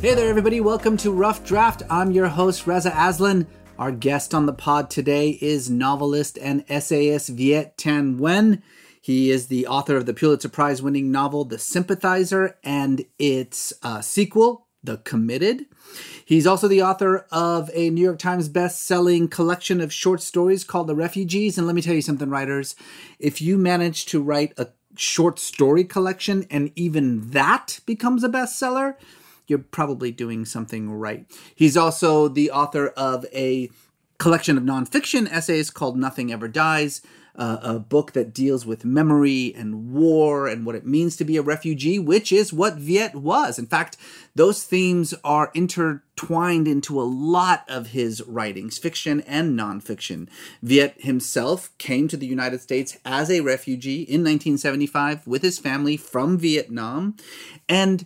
Hey there, everybody. Welcome to Rough Draft. I'm your host, Reza Aslan. Our guest on the pod today is novelist and essayist Viet Thanh Nguyen. He is the author of the Pulitzer Prize winning novel The Sympathizer and its uh, sequel, The Committed. He's also the author of a New York Times best-selling collection of short stories called The Refugees. And let me tell you something, writers. If you manage to write a short story collection and even that becomes a bestseller, you're probably doing something right. He's also the author of a collection of nonfiction essays called Nothing Ever Dies, uh, a book that deals with memory and war and what it means to be a refugee, which is what Viet was. In fact, those themes are intertwined into a lot of his writings, fiction and nonfiction. Viet himself came to the United States as a refugee in 1975 with his family from Vietnam. And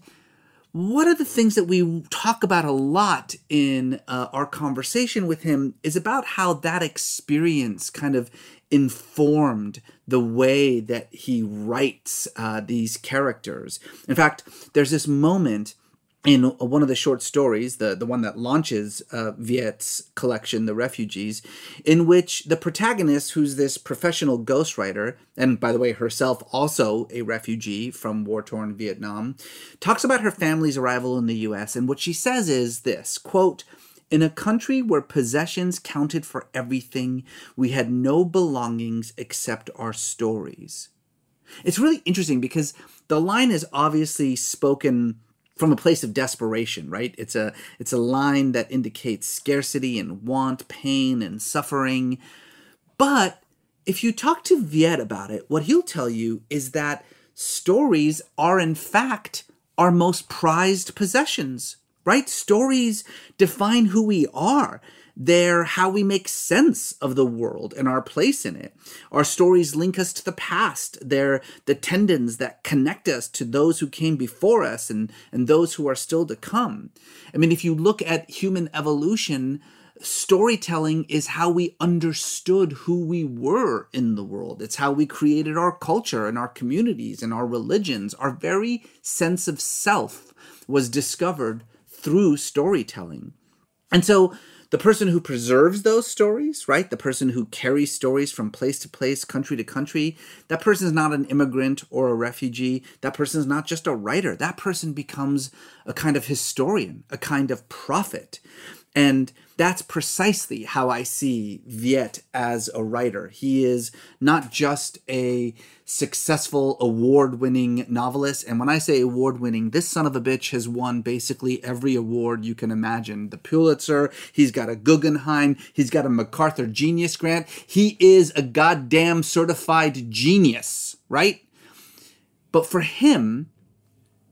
one of the things that we talk about a lot in uh, our conversation with him is about how that experience kind of informed the way that he writes uh, these characters. In fact, there's this moment in one of the short stories, the, the one that launches uh, Viet's collection, The Refugees, in which the protagonist, who's this professional ghostwriter, and by the way, herself also a refugee from war torn Vietnam, talks about her family's arrival in the US. And what she says is this quote, in a country where possessions counted for everything, we had no belongings except our stories. It's really interesting because the line is obviously spoken from a place of desperation, right? It's a it's a line that indicates scarcity and want, pain and suffering. But if you talk to Viet about it, what he'll tell you is that stories are in fact our most prized possessions, right? Stories define who we are. They're how we make sense of the world and our place in it. Our stories link us to the past. They're the tendons that connect us to those who came before us and, and those who are still to come. I mean, if you look at human evolution, storytelling is how we understood who we were in the world. It's how we created our culture and our communities and our religions. Our very sense of self was discovered through storytelling. And so the person who preserves those stories, right? The person who carries stories from place to place, country to country, that person is not an immigrant or a refugee. That person is not just a writer. That person becomes a kind of historian, a kind of prophet. And that's precisely how I see Viet as a writer. He is not just a successful award winning novelist. And when I say award winning, this son of a bitch has won basically every award you can imagine the Pulitzer, he's got a Guggenheim, he's got a MacArthur Genius Grant. He is a goddamn certified genius, right? But for him,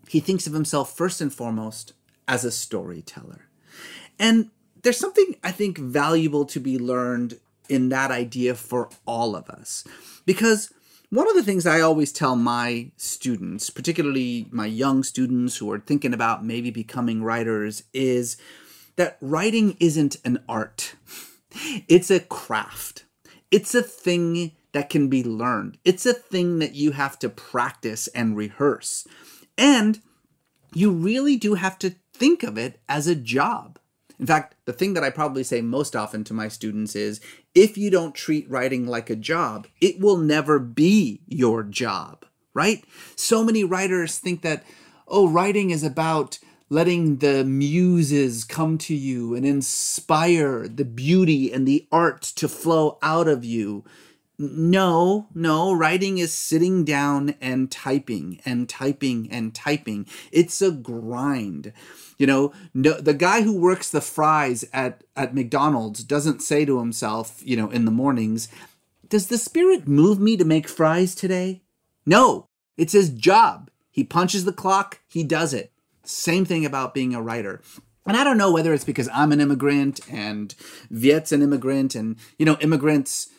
he thinks of himself first and foremost as a storyteller. And there's something I think valuable to be learned in that idea for all of us. Because one of the things I always tell my students, particularly my young students who are thinking about maybe becoming writers, is that writing isn't an art, it's a craft. It's a thing that can be learned, it's a thing that you have to practice and rehearse. And you really do have to think of it as a job. In fact, the thing that I probably say most often to my students is if you don't treat writing like a job, it will never be your job, right? So many writers think that, oh, writing is about letting the muses come to you and inspire the beauty and the art to flow out of you. No, no, writing is sitting down and typing and typing and typing. It's a grind. You know, no, the guy who works the fries at, at McDonald's doesn't say to himself, you know, in the mornings, Does the spirit move me to make fries today? No, it's his job. He punches the clock, he does it. Same thing about being a writer. And I don't know whether it's because I'm an immigrant and Viet's an immigrant, and you know, immigrants.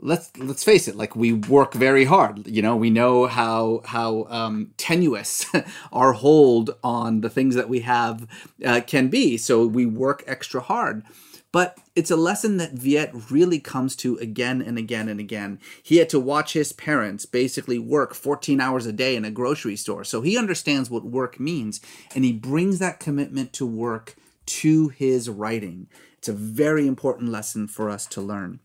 Let's let's face it. Like we work very hard. You know, we know how how um, tenuous our hold on the things that we have uh, can be. So we work extra hard. But it's a lesson that Viet really comes to again and again and again. He had to watch his parents basically work 14 hours a day in a grocery store. So he understands what work means and he brings that commitment to work to his writing. It's a very important lesson for us to learn.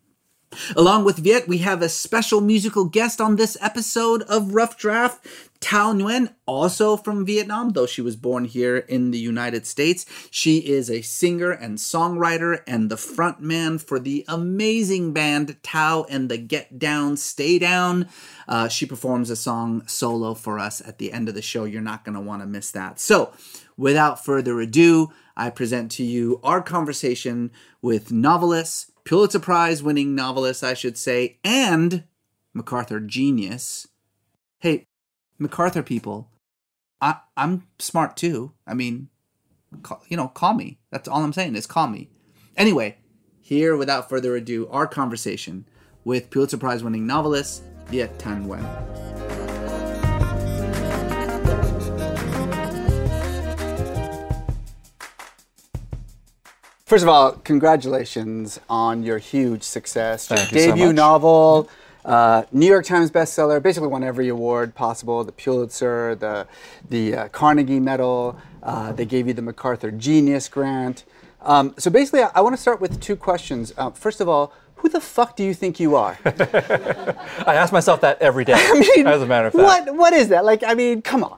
Along with Viet, we have a special musical guest on this episode of Rough Draft, Thao Nguyen, also from Vietnam, though she was born here in the United States. She is a singer and songwriter and the frontman for the amazing band Thao and the Get Down, Stay Down. Uh, she performs a song solo for us at the end of the show. You're not going to want to miss that. So, without further ado, I present to you our conversation with novelist, Pulitzer Prize winning novelist, I should say, and MacArthur genius. Hey, MacArthur people, I, I'm smart too. I mean, call, you know, call me. That's all I'm saying is call me. Anyway, here, without further ado, our conversation with Pulitzer Prize winning novelist Viet Thanh Nguyen. First of all, congratulations on your huge success. Thank your you so debut much. novel, uh, New York Times bestseller, basically won every award possible the Pulitzer, the, the uh, Carnegie Medal. Uh, they gave you the MacArthur Genius Grant. Um, so basically, I, I want to start with two questions. Uh, first of all, who the fuck do you think you are? I ask myself that every day, I mean, as a matter of fact. What, what is that? Like, I mean, come on.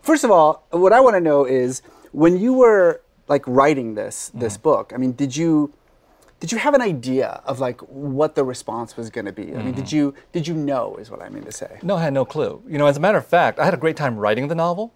First of all, what I want to know is when you were like writing this this Mm-hmm. book. I mean, did you did you have an idea of like what the response was going to be? I mean, Mm-hmm. did you did you know? Is what I mean to say. No, I had no clue. You know, as a matter of fact, I had a great time writing the novel,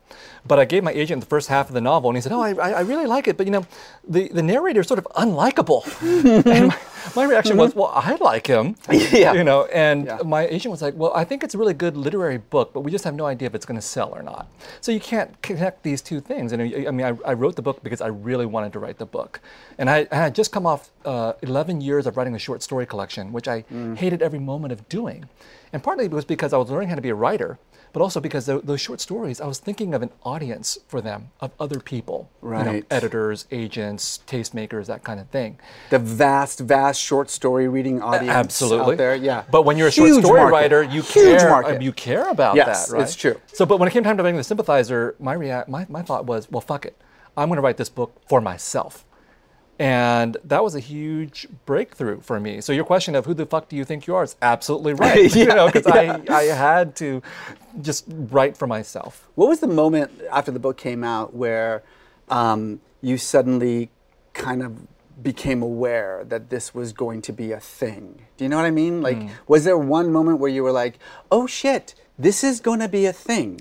but I gave my agent the first half of the novel, and he said, "Oh, I, I really like it, but you know, the, the narrator is sort of unlikable." and my, my reaction was, "Well, I like him." Yeah. You know, and Yeah. my agent was like, "Well, I think it's a really good literary book, but we just have no idea if it's going to sell or not." So you can't connect these two things. And I I mean, I, I wrote the book because I really wanted to write the book, and I, I had just come off uh, 11 years of writing a short story collection, which I hated every moment of doing. And partly it was because I was learning how to be a writer, but also because tho- those short stories, I was thinking of an audience for them, of other people, you know, Right. editors, agents, tastemakers, that kind of thing. The vast, vast short story reading audience Absolutely. out there. Yeah. But when you're a short story market. writer, you Huge care. market. uh, You care about Yes, that, right? it's true. So, but when it came time to writing the sympathizer, my rea- my my thought was, well, fuck it, I'm going to write this book for myself. And that was a huge breakthrough for me. So your question of who the fuck do you think you are is absolutely right. you know, because yeah. I, I had to just write for myself. What was the moment after the book came out where um, you suddenly kind of became aware that this was going to be a thing? Do you know what I mean? Like, Hmm. was there one moment where you were like, oh shit, this is going to be a thing?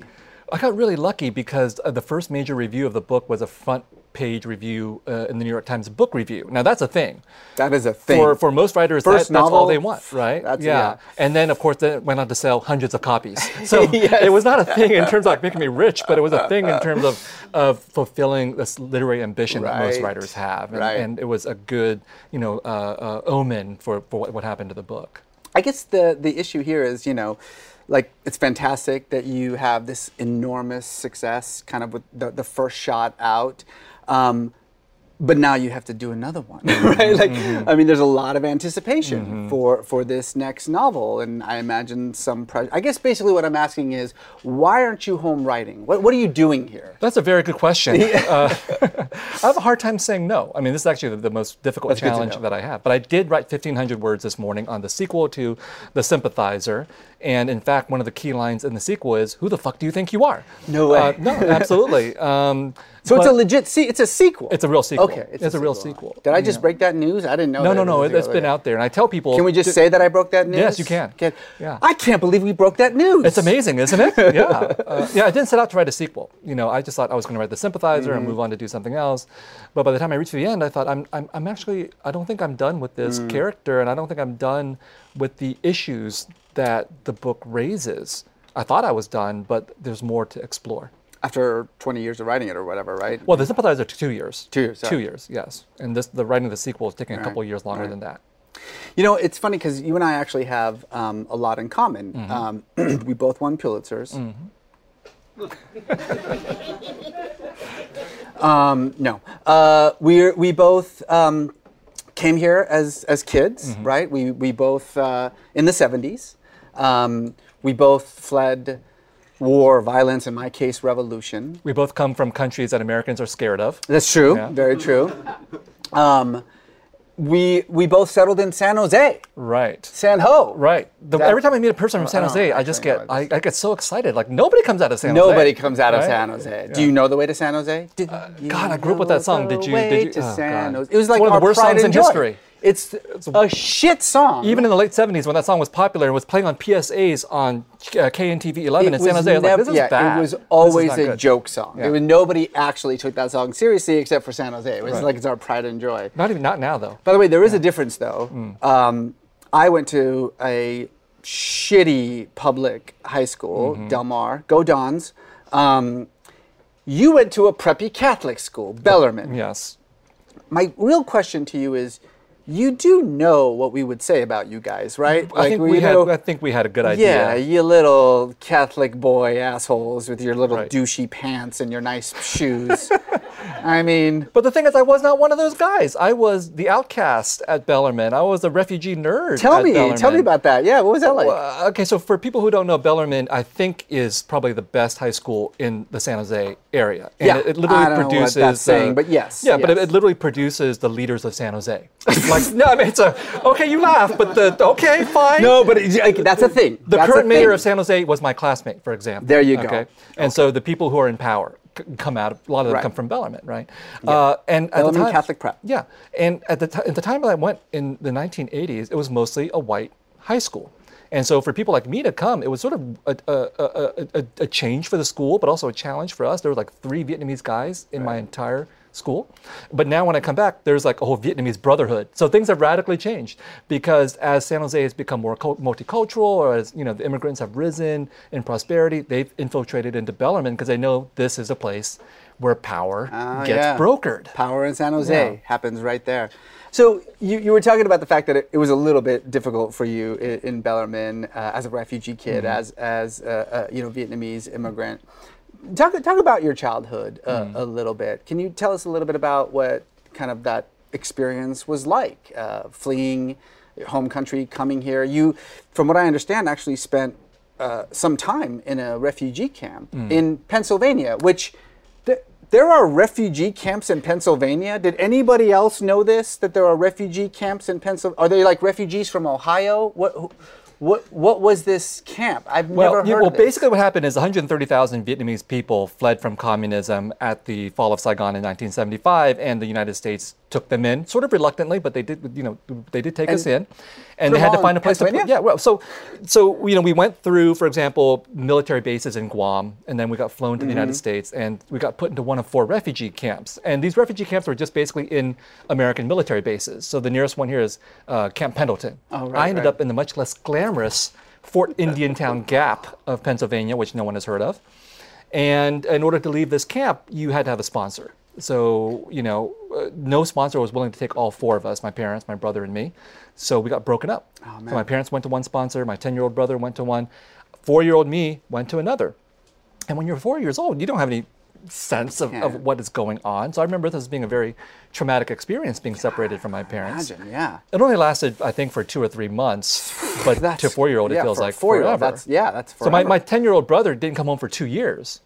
I got really lucky because uh, the first major review of the book was a front page review uh, in the New York Times book review. Now that's a thing. That is a thing. For, for most writers, First that, that's all novel, they want, right? that's- yeah. yeah. And then, of course, then it went on to sell hundreds of copies. So Yes. it was not a thing in terms of like making me rich, but it was a thing in terms of, of fulfilling this literary ambition that most writers have. And, Right. and it was a good, you know, uh, uh, omen for, for what, what happened to the book. I guess the the issue here is, you know, like it's fantastic that you have this enormous success, kind of with the, the first shot out. Um, but now you have to do another one, right? Like, I mean, there's a lot of anticipation for for this next novel, and I imagine some. Pre- I guess basically what I'm asking is, why aren't you home writing? What What are you doing here? That's a very good question. Uh, I have a hard time saying no. I mean, this is actually the, the most difficult That's challenge that I have. But I did write 1,500 words this morning on the sequel to The Sympathizer. And in fact, one of the key lines in the sequel is, Who the fuck do you think you are? No way. Uh, no, absolutely. Um, So it's a legit. Se- it's a sequel. It's a real sequel. sequel. Okay, It's, a, real sequel. Did I just know. break that news? I didn't know. No, that no, no. It, has been out there, and I tell people. Can we just ju- say that I broke that news? Yes, you can. Get- Yeah. I can't believe we broke that news. It's amazing, isn't it? Yeah. Uh, yeah, I didn't set out to write a sequel. You know, I just thought I was going to write The Sympathizer Mm-hmm. and move on to do something else. But by the time I reached the end, I thought, I'm, I'm, I'm actually, I don't think I'm done with this Mm. character, and I don't think I'm done with the issues that the book raises. I thought I was done, but there's more to explore. After 20 years of writing it or whatever, right? Well, The Sympathizer took two years. Two years, Two years, yes. And this, the writing of the sequel is taking a couple Right, years longer right. than that. You know, it's funny because you and I actually have um, a lot in common. Mm-hmm. Um, we both won Pulitzers. um, no, uh, we we both um, came here as as kids, Mm-hmm. right? We we both uh, in the '70s. Um, we both fled war, violence. In my case, revolution. We both come from countries that Americans are scared of. That's true. Yeah. Very true. Um, we we both settled in San Jose, Right. San Ho. Right. The, every time I meet a person from San Jose, I just get I. I get so excited. Like nobody comes out of San Jose. Nobody comes out of? San Jose. Do you know the way to San Jose? Did you God, I grew up with that song. Did you- did you- to oh, San Jose? It was like one of the worst songs in joy. history. It's a shit song. Even in the late 70s, when that song was popular and was playing on PSAs on uh, KNTV 11 in San Jose, was like, this is yeah, bad. It was always a good. joke song. Yeah. It was, nobody actually took that song seriously except for San Jose. It was Right. like it's our pride and joy. Not even not now though. By the way, there is a difference though. Mm. Um, I went to a shitty public high school, Mm-hmm. Del Mar. Go Dons. Um, you went to a preppy Catholic school, Bellarmine. Yes. My real question to you is, you do know what we would say about you guys, right? I think we had know- I think we had a good idea. yeah, you little Catholic boy assholes with your little Right. douchey pants and your nice shoes. I mean, But the thing is, I was not one of those guys. I was the outcast at Bellarmine. I was a refugee nerd. tell me, tell me about that. Yeah, what was that like? Uh, okay, so for people who don't know, Bellarmine, I think, is probably the best high school in the San Jose area. And Yeah, it, it literally I don't know what produces. that's saying, but yes, Yeah, but it, it literally produces the leaders of San Jose. like, no, I mean, it's a okay. You laugh, but the okay, fine. no, but it, like, that's a thing. The That's current mayor thing. of San Jose was my classmate, for example. There you go. Okay, and so the people who are in power come out. A lot of them Right. come from Bellarmine, right? Uh, and at the Bellarmine time, Catholic prep. Yeah, and at the ti- at the time that I went in the 1980s, it was mostly a white high school. And so for people like me to come, it was sort of a, a, a, a, a change for the school, but also a challenge for us. There were like three Vietnamese guys in my entire school. But now when I come back, there's like a whole Vietnamese brotherhood. So things have radically changed because as San Jose has become more multicultural, or as you know, the immigrants have risen in prosperity, they've infiltrated into Bellarmine because they know this is a place where power Ah, gets yeah. brokered. Power in San Jose Yeah. happens right there. So you, you were talking about the fact that it, it was a little bit difficult for you in, in Bellarmine uh, as a refugee kid, Mm-hmm. as as uh, uh, you know Vietnamese immigrant. Talk talk about your childhood uh, Mm. a little bit. Can you tell us a little bit about what kind of that experience was like, uh, fleeing home country, coming here? You, from what I understand, actually spent uh, some time in a refugee camp Mm. in Pennsylvania, which. th- there are refugee camps in Pennsylvania. Did anybody else know this? That there are refugee camps in Pennsylvania? Are they like refugees from Ohio? What, who- what, what was this camp? I've Well, never heard yeah, well, of this. basically, what happened is 130,000 Vietnamese people fled from communism at the fall of Saigon in 1975, and the United States took them in, sort of reluctantly, but they did, you know, they did take us in, and they had to find a place to put. Yeah, well, so, so you know, we went through, for example, military bases in Guam, and then we got flown to the Mm-hmm. United States, and we got put into one of four refugee camps, and these refugee camps were just basically in American military bases. So the nearest one here is uh, Camp Pendleton. Oh, right, I ended right. up in the much less glamorous Fort Indiantown Gap of Pennsylvania, which no one has heard of. And in order to leave this camp, you had to have a sponsor. So, you know, uh, no sponsor was willing to take all four of us my parents, my brother, and me. So we got broken up. Oh, so my parents went to one sponsor, my 10 year old brother went to one, four year old me went to another. And when you're four years old, you don't have any sense of, Yeah. of what is going on. So I remember this as being a very traumatic experience being separated from my parents. Imagine, yeah. It only lasted, I think, for two or three months, but to a four-year-old, it yeah, feels for like forever. that's- yeah, that's forever. So my, my ten-year-old brother didn't come home for two years.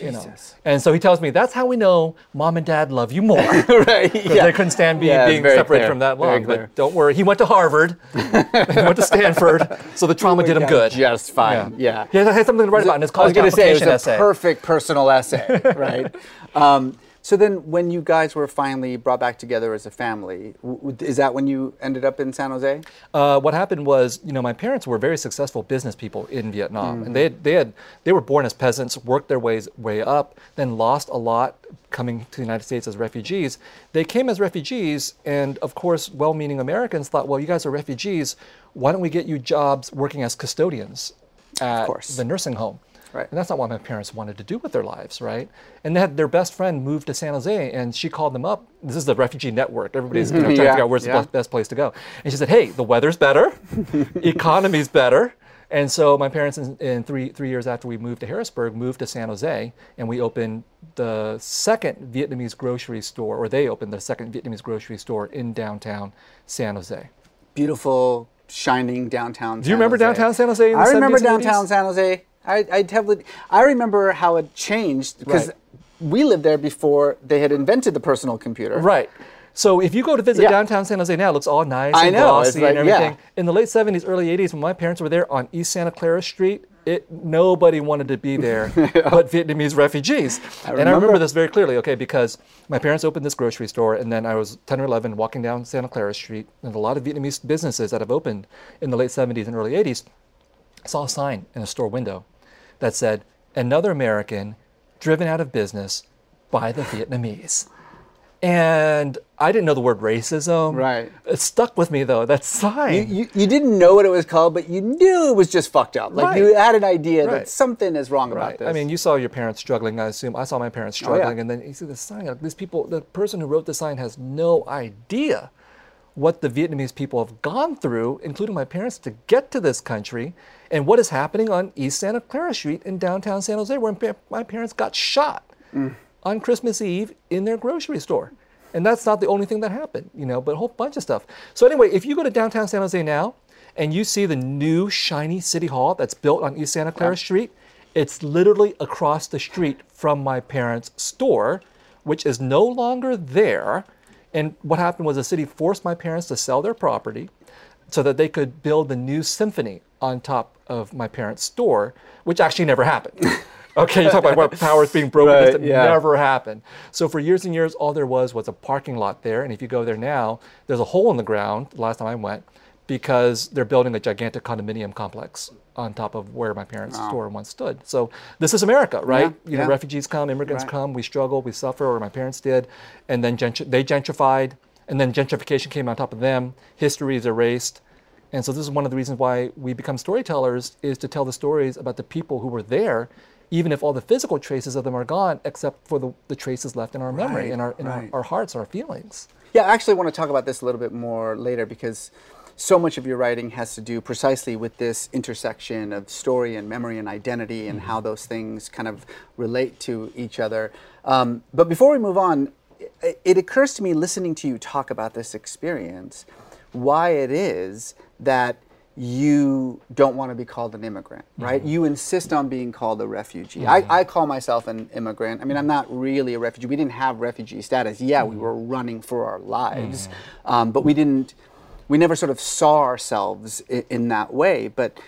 You know, and so he tells me that's how we know mom and dad love you more. right. Because they couldn't stand being, Yeah, being separated clear, from that long. But don't worry, he went to Harvard, he went to Stanford, so the trauma did him Yeah, good. Just fine. Yeah. yeah. He had, had something to write about in his I was going to say it was a essay. perfect personal essay, right? Um, So then, when you guys were finally brought back together as a family, w- is that when you ended up in San Jose? Uh, what happened was, you know, my parents were very successful business people in Vietnam, and they had, they had they were born as peasants, worked their ways way up, then lost a lot coming to the United States as refugees. They came as refugees, and of course, well-meaning Americans thought, well, you guys are refugees. Why don't we get you jobs working as custodians at the nursing home? Right. And that's not what my parents wanted to do with their lives, right? And they had their best friend moved to San Jose, and she called them up. This is the refugee network. Everybody's you mm-hmm. know, trying to figure out where's yeah. the best place to go. And she said, "Hey, the weather's better, economy's better." And so my parents, in, in three three years after we moved to Harrisburg, moved to San Jose, and we opened the second Vietnamese grocery store, or they opened the second Vietnamese grocery store in downtown San Jose. Beautiful, shining downtown. Do you remember downtown San Jose I remember 70s and downtown 80s? San Jose. I, I definitely, I remember how it changed because Right. we lived there before they had invented the personal computer. Right. So if you go to visit Yeah. downtown San Jose now, it looks all nice I and know, glossy like- and yeah. everything. In the late 70s, early 80s, when my parents were there on East Santa Clara Street, it nobody wanted to be there but Vietnamese refugees. and I remember- remember this very clearly, okay, because my parents opened this grocery store, and then I was 10 or 11 walking down Santa Clara Street, and a lot of Vietnamese businesses that have opened in the late 70s and early 80s saw a sign in a store window that said, Another American driven out of business by the Vietnamese. And I didn't know the word racism. Right. It stuck with me though, that sign. You, you, you didn't know what it was called, but you knew it was just fucked up. Like you had an idea Right. that something is wrong about this. I mean, you saw your parents struggling, I assume. I saw my parents oh, yeah. struggling, and then you see the sign. Like, these people, the person who wrote the sign has no idea what the Vietnamese people have gone through, including my parents, to get to this country, and what is happening on East Santa Clara Street in downtown San Jose, where my parents got shot on Christmas Eve in their grocery store. And that's not the only thing that happened, you know, but a whole bunch of stuff. So anyway, if you go to downtown San Jose now and you see the new shiny city hall that's built on East Santa Clara Street, it's literally across the street from my parents' store, which is no longer there. And what happened was the city forced my parents to sell their property so that they could build the new symphony on top of my parents' store, which actually never happened. okay, you talk about what powers being broken, Right, this yeah. never happened. So for years and years, all there was was a parking lot there, and if you go there now, there's a hole in the ground. The last time I went, because they're building a gigantic condominium complex on top of where my parents' store once stood. So this is America, right? Yeah, you know, yeah. refugees come, immigrants Right. come, we struggle, we suffer, or my parents did, and then gentr- they gentrified, and then gentrification came on top of them. History is erased. And so this is one of the reasons why we become storytellers is to tell the stories about the people who were there, even if all the physical traces of them are gone, except for the, the traces left in our memory, Right, in, our, in right. our, our hearts, our feelings. Yeah, I actually want to talk about this a little bit more later because so much of your writing has to do precisely with this intersection of story and memory and identity and how those things kind of relate to each other. Um, but before we move on, it, it occurs to me listening to you talk about this experience why it is that you don't want to be called an immigrant, right? You insist on being called a refugee. I, I call myself an immigrant. I mean, I'm not really a refugee. We didn't have refugee status. Yeah, we were running for our lives, um, but we didn't. We never sort of saw ourselves in, in that way. But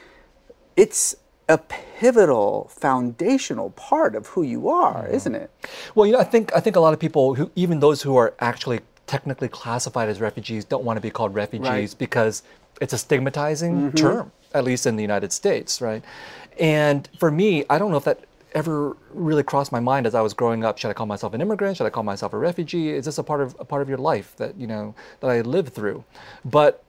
it's a pivotal, foundational part of who you are, isn't it? Well, you know, I think I think a lot of people who, even those who are actually technically classified as refugees, don't want to be called refugees Right. Mm-hmm. because it's a stigmatizing mm-hmm. term, at least in the United States, right? And for me, I don't know if that ever really crossed my mind as I was growing up. Should I call myself an immigrant? Should I call myself a refugee? Is this a part of a part of your life that you know that I lived through? But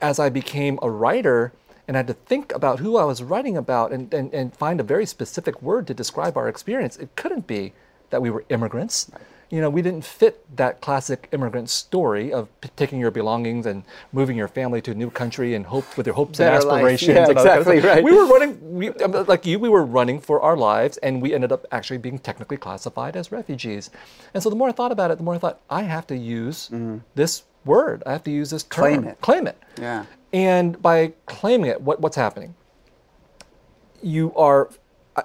as I became a writer and I had to think about who I was writing about and, and, and find a very specific word to describe our experience, it couldn't be that we were immigrants. You know, we didn't fit that classic immigrant story of p- taking your belongings and moving your family to a new country and hope with your hopes Better and aspirations. Yeah, and all kind of exactly, right. We were running, we, like you, we were running for our lives, and we ended up actually being technically classified as refugees. And so the more I thought about it, the more I thought I have to use mm-hmm. this word. I have to use this term. Claim it. Claim it. Yeah. And by claiming it, what, what's happening? You are, I,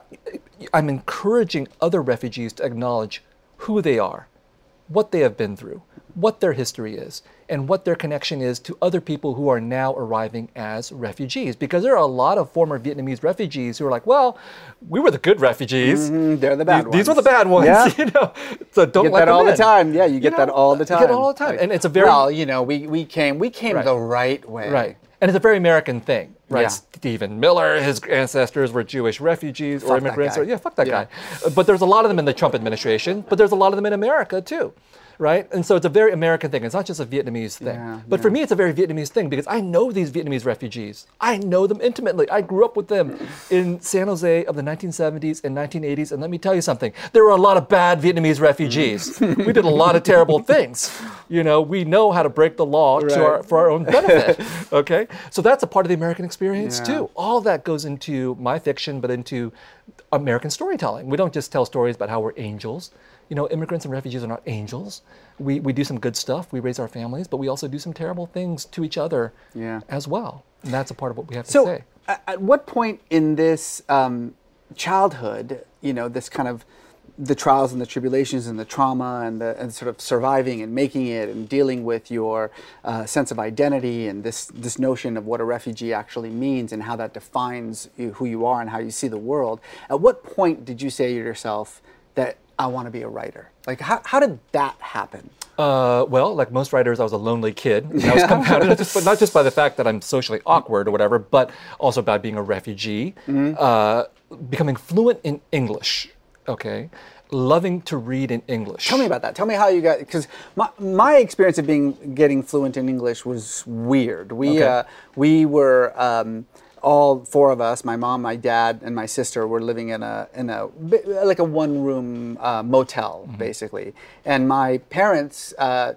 I'm encouraging other refugees to acknowledge who they are, what they have been through, what their history is and what their connection is to other people who are now arriving as refugees. Because there are a lot of former Vietnamese refugees who are like, well, we were the good refugees. Mm, they're the bad These- These were the bad ones. Yeah. You know, so don't get let that all the time. Yeah, you get know, that all the you time. get it all the time, Like, and it's a very well, you know, we we came we came Right. the right way. Right. And it's a very American thing, right? Yeah. Stephen Miller, his ancestors were Jewish refugees or Fuck that immigrants. Or, yeah, fuck that Yeah. guy. But there's a lot of them in the Trump administration, but there's a lot of them in America too. Right? And so it's a very American thing. It's not just a Vietnamese thing. Yeah, but for me, it's a very Vietnamese thing because I know these Vietnamese refugees. I know them intimately. I grew up with them in San Jose of the 1970s and 1980s. And let me tell you something there were a lot of bad Vietnamese refugees. Mm. we did a lot of terrible things. You know, we know how to break the law to Right. our, for our own benefit. okay? So that's a part of the American experience Yeah. too. All that goes into my fiction, but into American storytelling. We don't just tell stories about how we're angels. You know, immigrants and refugees are not angels. We, we do some good stuff, we raise our families, but we also do some terrible things to each other Yeah. as well. And that's a part of what we have to So, say. a- at what point in this um, childhood, you know, this kind of the trials and the tribulations and the trauma and the and sort of surviving and making it and dealing with your uh, sense of identity and this this notion of what a refugee actually means and how that defines you, who you are and how you see the world. At what point did you say to yourself that I want to be a writer? Like, how, how did that happen? Uh, well, like most writers, I was a lonely kid. And I was compounded not just, but not just by the fact that I'm socially awkward or whatever, but also by being a refugee, Mm-hmm. uh, becoming fluent in English. Okay, loving to read in English. Tell me about that. Tell me how you got because my, my experience of being getting fluent in English was weird. We Okay. uh, we were um, all four of us, my mom, my dad, and my sister, were living in a in a like a one room uh, motel basically, and my parents. Uh,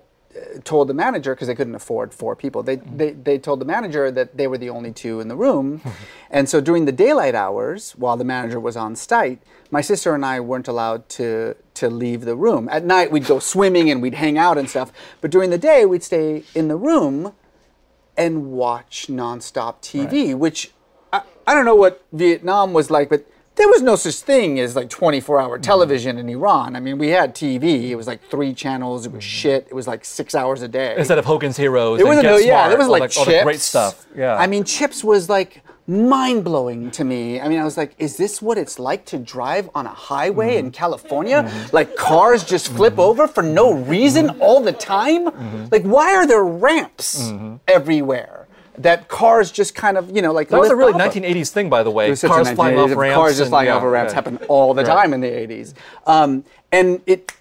told the manager because they couldn't afford four people. They, they they told the manager that they were the only two in the room. And so during the daylight hours while the manager was on site my sister and I weren't allowed to to leave the room. At night we'd go swimming and we'd hang out and stuff. But during the day we'd stay in the room and watch nonstop TV which I, don't know what Vietnam was like but there was no such thing as like 24 hour mm-hmm. television in Iran. I mean, we had TV. It was like three channels. It was mm-hmm. shit. It was like six hours a day. Instead of Hogan's Heroes, It Get no, yeah, there was all like the- all the great stuff. Yeah, I mean, CHiPs was like mind blowing to me. I mean, I was like, is this what it's like to drive on a highway Mm-hmm. in California? Mm-hmm. Like cars just flip over for no reason all the time? Mm-hmm. Like, why are there ramps everywhere? That cars just kind of, you know, like that was a really off of? 1980s thing, by the way. It was such a Cars flying off ramps. Cars just and- flying yeah, off ramps yeah. happened all the Right. time in the 80s. Um, and it,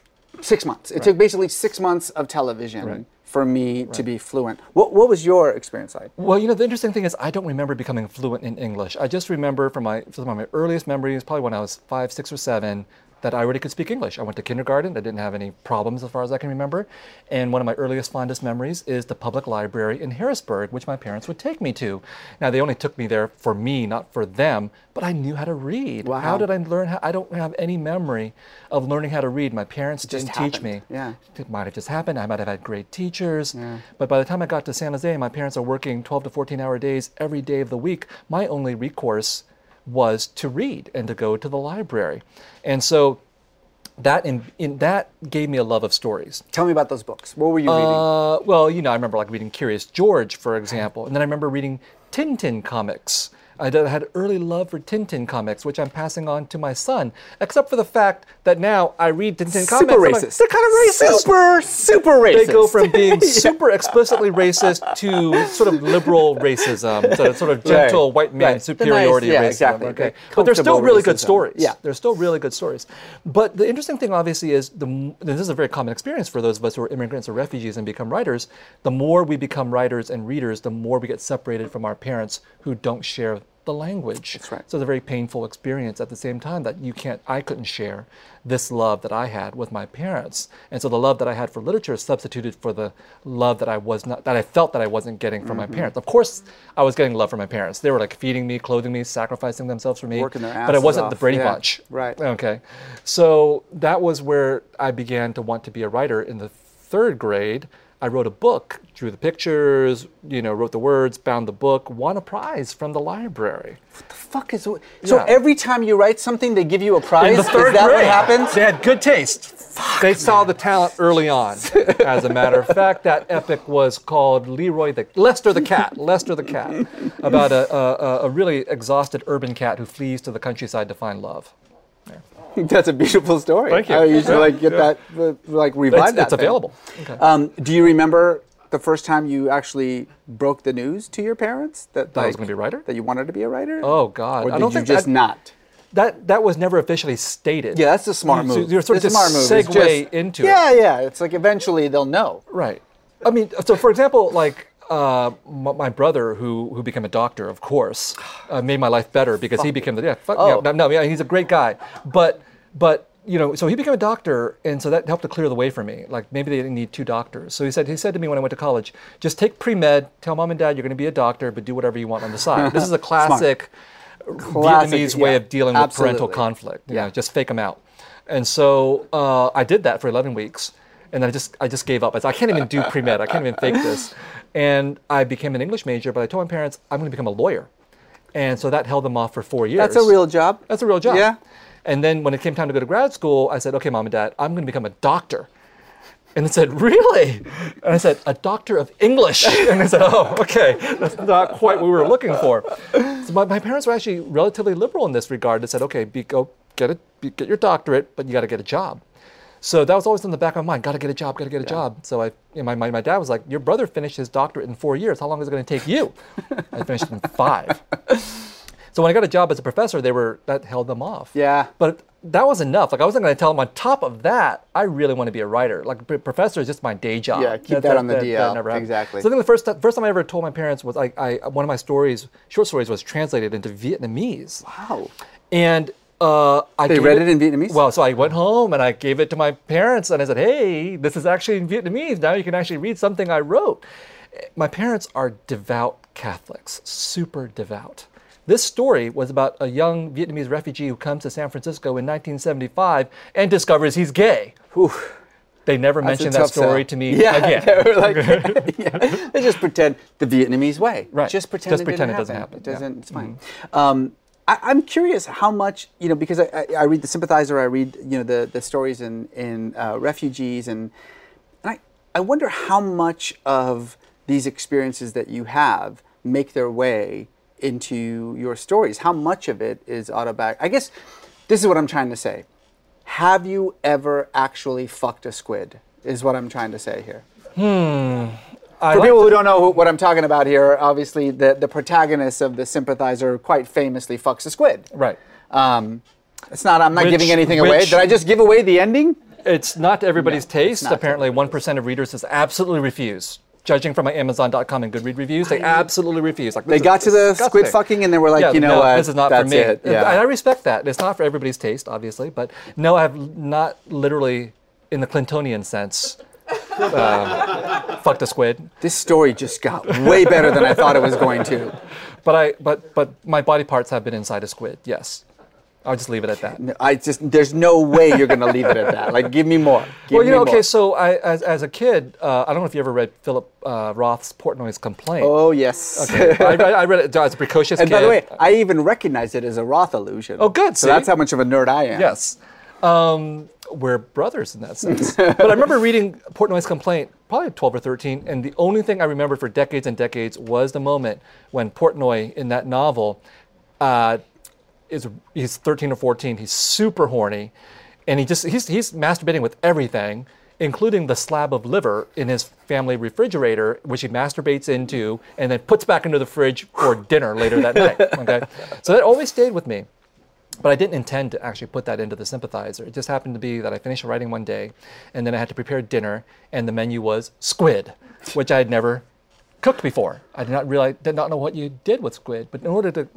six months. It took basically six months of television Right. for me to be fluent. What, what was your experience like? Well, you know, the interesting thing is I don't remember becoming fluent in English. I just remember from my from my earliest memories, probably when I was five, six, or seven, that I already could speak English. I went to kindergarten. I didn't have any problems as far as I can remember. And one of my earliest, fondest memories is the public library in Harrisburg, which my parents would take me to. Now, they only took me there for me, not for them, but I knew how to read. Wow. How did I learn how? I don't have any memory of learning how to read. My parents just didn't teach me. Yeah. It might have just happened. I might have had great teachers. Yeah. But by the time I got to San Jose, my parents are working 12 to 14 hour days every day of the week. My only recourse was to read and to go to the library. And so that in, in that gave me a love of stories. Tell me about those books. What were you reading? Uh, well, you know, I remember like reading Curious George, for example, and then I remember reading Tintin comics. I had early love for Tintin comics, which I'm passing on to my son, except for the fact that now I read Tintin comics. Super I'm like, racist. They're kind of racist. Super, super racist. They go from being super explicitly racist to sort of liberal racism, to sort of gentle Right, white man right. The superiority nice- yeah, racism. exactly. Okay, The but they're still really good stories. Yeah. they're still really good stories. But the interesting thing, obviously, is the this is a very common experience for those of us who are immigrants or refugees and become writers. The more we become writers and readers, the more we get separated from our parents who don't share the language. That's right. So it's a very painful experience at the same time that you can't, I couldn't share this love that I had with my parents. And so the love that I had for literature substituted for the love that I was not, that I felt that I wasn't getting from Mm-hmm. my parents. Of course, I was getting love from my parents. They were like feeding me, clothing me, sacrificing themselves for me. Working their but I asses wasn't the off. Brady Yeah, Bunch. right. Okay. So that was where I began to want to be a writer in the third grade. I wrote a book, drew the pictures, you know, wrote the words, bound the book, won a prize from the library. What the fuck is so Yeah. every time you write something they give you a prize In the third is that grade. what happens They had good taste. they saw the talent early on. As a matter of fact, that epic was called Leroy the Lester the Cat. Lester the Cat, about a, a, a really exhausted urban cat who flees to the countryside to find love. that's a beautiful story Thank you. i used to like get yeah. that like revive It's, that it's thing. available. Okay. um, do you remember the first time you actually broke the news to your parents that That I was gonna be a writer? that you wanted to be a writer Oh God! or I did don't you think just that, not that that was never officially stated. yeah that's a smart So move you're sort of It's a just smart move. Segue just- into yeah it. yeah it's like eventually they'll know Right. I mean, so for example, like uh, my brother, who who became a doctor, of course, uh, made my life better because he became the yeah. Fuck, Oh. yeah no, yeah, he's a great guy, but but you know, so he became a doctor, and so that helped to clear the way for me. Like maybe they didn't need two doctors. So he said he said to me when I went to college, just take pre med, tell mom and dad you're going to be a doctor, but do whatever you want on the side. This is a classic. Classic, Vietnamese way of dealing with parental conflict. Yeah. know, just fake them out. And so uh, I did that for 11 weeks, and then I just I just gave up. I said I can't even do pre med. I can't even fake this. And I became an English major, but I told my parents I'm going to become a lawyer, and so that held them off for four years. that's a real job That's a real job. yeah And then when it came time to go to grad school, I said, okay, mom and dad, I'm going to become a doctor. And they said, really? And I said, a doctor of English. And they said, oh, okay, that's not quite what we were looking for. So my, my parents were actually relatively liberal in this regard. They said, okay, be, go get it, be, get your doctorate, but you got to get a job. So that was always in the back of my mind. Got to get a job. Got to get a job. So I, you know, my, my, my dad was like, "Your brother finished his doctorate in four years. How long is it going to take you?" I finished in five. So when I got a job as a professor, they were that held them off. Yeah. But that was enough. Like I wasn't going to tell them. On top of that, I really want to be a writer. Like professor is just my day job. Yeah, keep that on the DL. never. Exactly. So I think the first first time I ever told my parents was like I one of my stories, short stories, was translated into Vietnamese. wow And uh, I They read it in Vietnamese? Well, so I went home and I gave it to my parents and I said, "Hey, this is actually in Vietnamese. Now you can actually read something I wrote." My parents are devout Catholics, super devout. This story was about a young Vietnamese refugee who comes to San Francisco in 1975 and discovers he's gay. They never That's mentioned that story sell. to me yeah, again. They were like, yeah, they just pretend the Vietnamese way. Right. Just pretend, Just it, pretend it doesn't happen, It. Doesn't. It's fine. Um, I, I'm curious how much you know because I, I, read the sympathizer. I read you know the the stories in in uh, refugees and and I I wonder how much of these experiences that you have make their way into your stories. How much of it is autobiographical? I guess this is what I'm trying to say. Have you ever actually fucked a squid? Is what I'm trying to say here. I For people who don't know who, what I'm talking about here, obviously the, the protagonist of the sympathizer quite famously fucks a squid. right. Um, it's not. I'm not Which- giving anything away. Did I just give away the ending? It's not to everybody's taste. not Apparently, 1% of readers has absolutely refused Judging from my Amazon.com and Goodreads reviews, they absolutely refuse. Like They got to the disgusting. squid fucking and they were like, Yeah, you know no? This is not for me. it. And Yeah. I respect that. It's not for everybody's taste, obviously, but no, I have not literally, in the Clintonian sense, um, fucked a squid. This story just got way better than I thought it was going to. But I, but, but my body parts have been inside a squid. Yes, I'll just leave it at that. I just there's no way you're going to leave it at that. Like, give me more. Give Well, you know, okay. more. So, I, as, as a kid, uh, I don't know if you ever read Philip uh, Roth's Portnoy's Complaint. Oh yes. I, read, I read it as a precocious and kid. by the way, I even recognize it as a Roth illusion. Oh, good, So see? that's how much of a nerd I am. Yes. Um, we're brothers in that sense. but I remember reading Portnoy's complaint, probably 12 or 13, and the only thing I remembered for decades and decades was the moment when Portnoy in that novel uh, is he's 13 or 14, he's super horny, and he just he's he's masturbating with everything, including the slab of liver in his family refrigerator, which he masturbates into and then puts back into the fridge for dinner later that night. Okay, so that always stayed with me. But I didn't intend to actually put that into the sympathizer. It just happened to be that I finished writing one day, and then I had to prepare dinner, and the menu was squid, which I had never cooked before. I did not realize, did not know what you did with squid. But in order to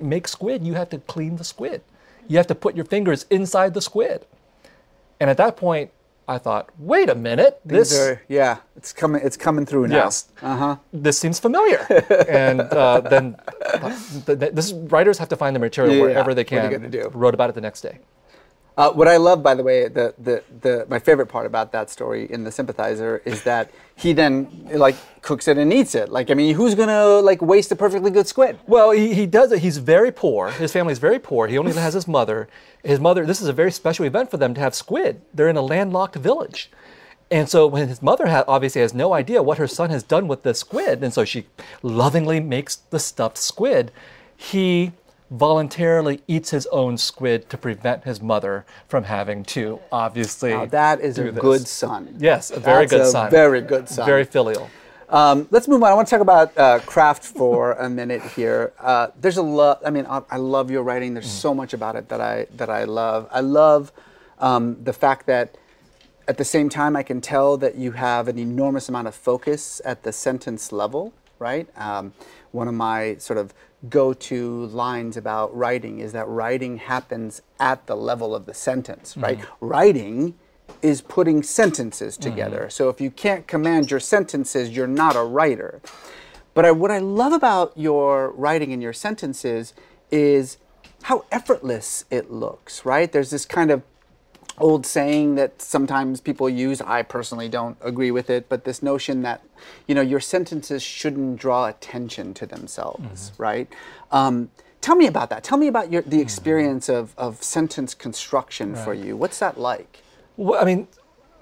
make squid, you have to clean the squid. You have to put your fingers inside the squid. And at that point, I thought, wait a minute, this are- yeah, it's coming. It's coming through now. Yes. Uh huh. this seems familiar. and uh, then th- th- this writers have to find the material Yeah, wherever what they are you can. gonna do? Wrote about it the next day. Uh, what I love, by the way, the, the, the my favorite part about that story in the sympathizer is that he then like cooks it and eats it. Like, I mean, who's gonna like waste a perfectly good squid? Well, he, he does it. He's very poor. His family is very poor. He only has his mother. His mother. This is a very special event for them to have squid. They're in a landlocked village. And so when his mother ha- obviously has no idea what her son has done with the squid, and so she lovingly makes the stuffed squid, he voluntarily eats his own squid to prevent his mother from having to obviously. Now, that is a this. good son. Yes, a very That's good a son. Very good son. Very filial. Um, let's move on. I want to talk about uh, craft for a minute here. Uh, there's a lot. I mean, I, I love your writing. There's so much about it that I that I love. I love um, the fact that at the same time I can tell that you have an enormous amount of focus at the sentence level. Right. Um, one of my sort of go-to lines about writing is that writing happens at the level of the sentence. Right. Mm-hmm. Writing is putting sentences mm-hmm. together. So if you can't command your sentences, you're not a writer. But I, what I love about your writing and your sentences is how effortless it looks, right? There's this kind of old saying that sometimes people use. I personally don't agree with it, but this notion that you know your sentences shouldn't draw attention to themselves, right? Um, tell me about that. Tell me about your, the experience of, of sentence construction for you. What's that like? Well, I mean,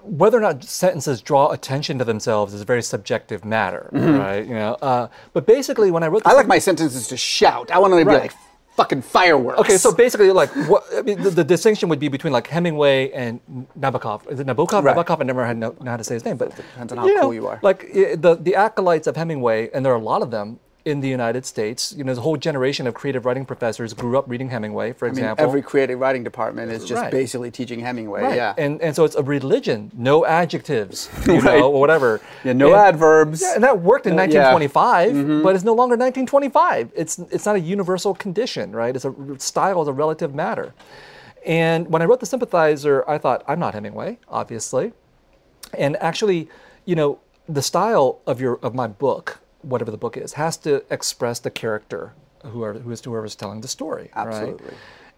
whether or not sentences draw attention to themselves is a very subjective matter, right? You know, uh, but basically, when I wrote, the Mm-hmm. I like my sentences to shout. I want them to be like fucking fireworks. Okay, so basically, like, what, I mean, the, the distinction would be between like Hemingway and Nabokov. Is it Nabokov? Right. Nabokov. I never had know, know how to say his name, but Depends on how know, cool you are. Like the the acolytes of Hemingway, and there are a lot of them in the United States. You know, the whole generation of creative writing professors grew up reading Hemingway, for I mean, example. every creative writing department is just Right. basically teaching Hemingway. Right. Yeah. And and so it's a religion, no adjectives, you Right. know, or whatever. yeah, no And- adverbs. Yeah, and that worked in Uh, yeah. Mm-hmm. 1925, but it's no longer 1925. It's it's not a universal condition, right? It's a style is a relative matter. And when I wrote the sympathizer, I thought I'm not Hemingway, obviously. And actually, you know, the style of your of my book, whatever the book is, has to express the character who are who is whoever's telling the story. right? Absolutely.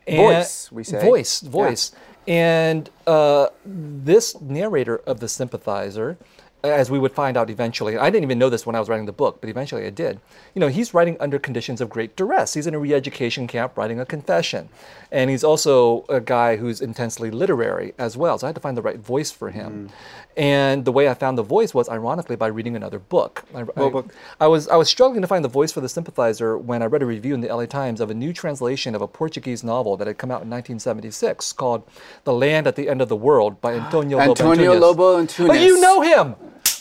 And- Voice, we say. Voice, Yeah. voice. And uh, this narrator of the sympathizer, as we would find out eventually, I didn't even know this when I was writing the book, but eventually I did. You know, he's writing under conditions of great duress. He's in a re-education camp writing a confession, and he's also a guy who's intensely literary as well. So I had to find the right voice for him. Mm. And the way I found the voice was, ironically, by reading another book. I, I- book? I was I was struggling to find the voice for the sympathizer when I read a review in the LA Times of a new translation of a Portuguese novel that had come out in 1976 called "The Land at the End of the World" by Antonio Lobo Antonio. Lobo Antunes. But you know him.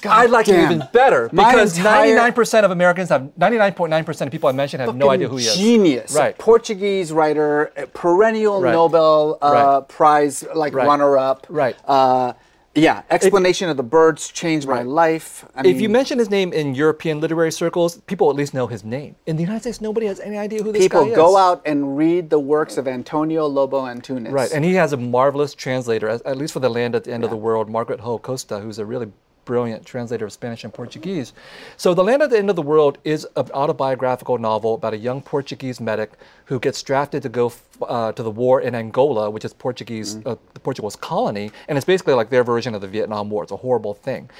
I like him damn. even better because entire- 99% of Americans have 99.9% of people I mentioned have no idea who he is. Genius. Right. Portuguese writer, perennial Right. Nobel uh, Right. Prize like Right. runner-up. Right. Uh, yeah. Explanation of the birds changed my life. I If you mention his name in European literary circles, people at least know his name. In the United States, nobody has any idea who this people guy is. People go out and read the works of Antonio Lobo Antunes. Right, and he has a marvelous translator, at at least for the land at the end of the world, Margaret Jull Costa, who's a really brilliant translator of Spanish and Portuguese. So, The Land at the End of the World is an autobiographical novel about a young Portuguese medic who gets drafted to go f- uh, to the war in Angola, which is Portuguese, uh, Portugal's colony, and it's basically like their version of the Vietnam War. It's a horrible thing.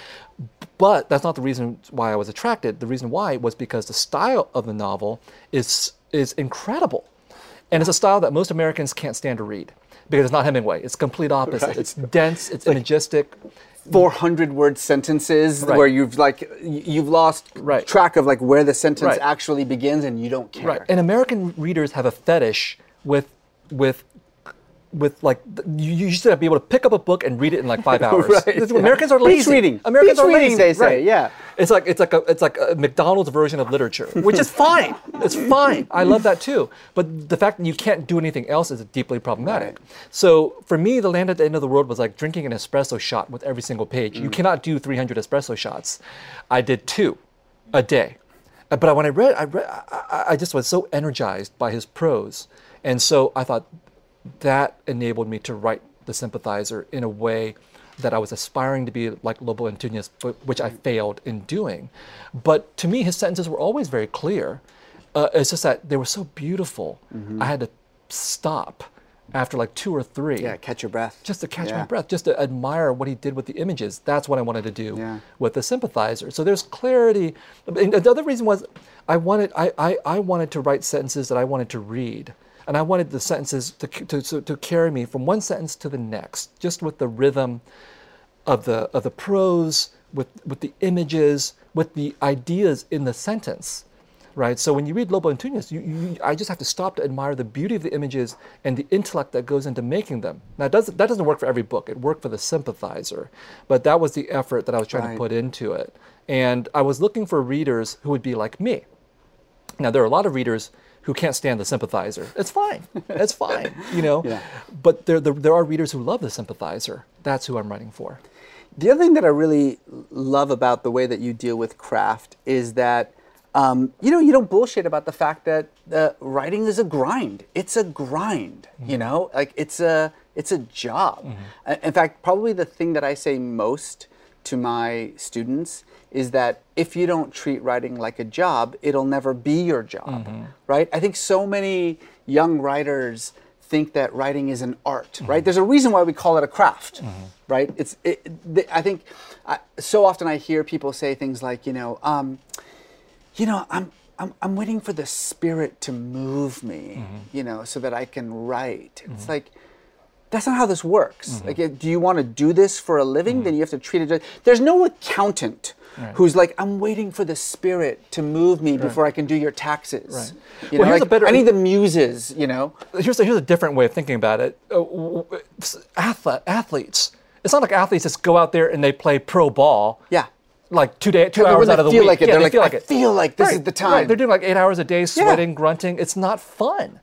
But that's not the reason why I was attracted. The reason why was because the style of the novel is is incredible. And it's a style that most Americans can't stand to read because it's not Hemingway. It's complete opposite. Right. It's dense, it's imagistic. 400 word sentences Right. where you've like you've lost Right. track of like where the sentence Right. actually begins and you don't care. Right. And American readers have a fetish with with with like you, you used to be able to pick up a book and read it in like five hours. Right, yeah. Americans are Beach reading. Americans Beach are reading, lazy. they say, right. yeah. It's like it's like a it's like a McDonald's version of literature, which is fine. It's fine. I love that too. But the fact that you can't do anything else is deeply problematic. Right. So for me, the land at the end of the world was like drinking an espresso shot with every single page. Mm. You cannot do 300 espresso shots. I did two a day. Uh, But when I read, I, read I, I- I just was so energized by his prose, and so I thought that enabled me to write the sympathizer in a way that I was aspiring to be like Lobo Antunes, which I failed in doing. But to me, his sentences were always very clear. Uh, it's just that they were so beautiful. I had to stop after like two or three. Yeah, catch your breath. Just to catch Yeah. my breath, just to admire what he did with the images. That's what I wanted to do Yeah. with the sympathizer. So there's clarity. And the other reason was I wanted I, I, I wanted to write sentences that I wanted to read. And I wanted the sentences to, to, to, to carry me from one sentence to the next, just with the rhythm of the of the prose, with with the images, with the ideas in the sentence, right? So when you read Lobo Antunes, you, you, I just have to stop to admire the beauty of the images and the intellect that goes into making them. Now it doesn't, that doesn't work for every book. It worked for the sympathizer, but that was the effort that I was trying Right. to put into it. And I was looking for readers who would be like me. Now there are a lot of readers who can't stand the sympathizer. It's fine. It's fine. You know. Yeah. But there, there there are readers who love the sympathizer. That's who I'm writing for. The other thing that I really love about the way that you deal with craft is that um, you know you don't bullshit about the fact that uh, writing is a grind. It's a grind. You know, like it's a it's a job. Uh, In fact, probably the thing that I say most to my students is that if you don't treat writing like a job, it'll never be your job. Mm-hmm. Right? I think so many young writers think that writing is an art, right? Mm-hmm. There's a reason why we call it a craft, mm-hmm. right? It's, it, th- I think, I, so often I hear people say things like, you know, um, you know, I'm, I'm, I'm waiting for the spirit to move me, you know, so that I can write. It's like, that's not how this works. Like, uh, do you want to do this for a living? Then you have to treat it. There's no accountant who's like, I'm waiting for the spirit to move me before I can do your taxes. Right. You Well, know, here's a better- I need the muses. You know. here's a, here's a different way of thinking about it. Uh, athlete, athletes. It's not like athletes just go out there and they play pro ball. Yeah. Like two day, two hours out of the feel week. like it, yeah, they're they like, feel "I like it. feel like this is Right, the right. time." They're doing like eight hours a day, sweating, grunting. It's not fun.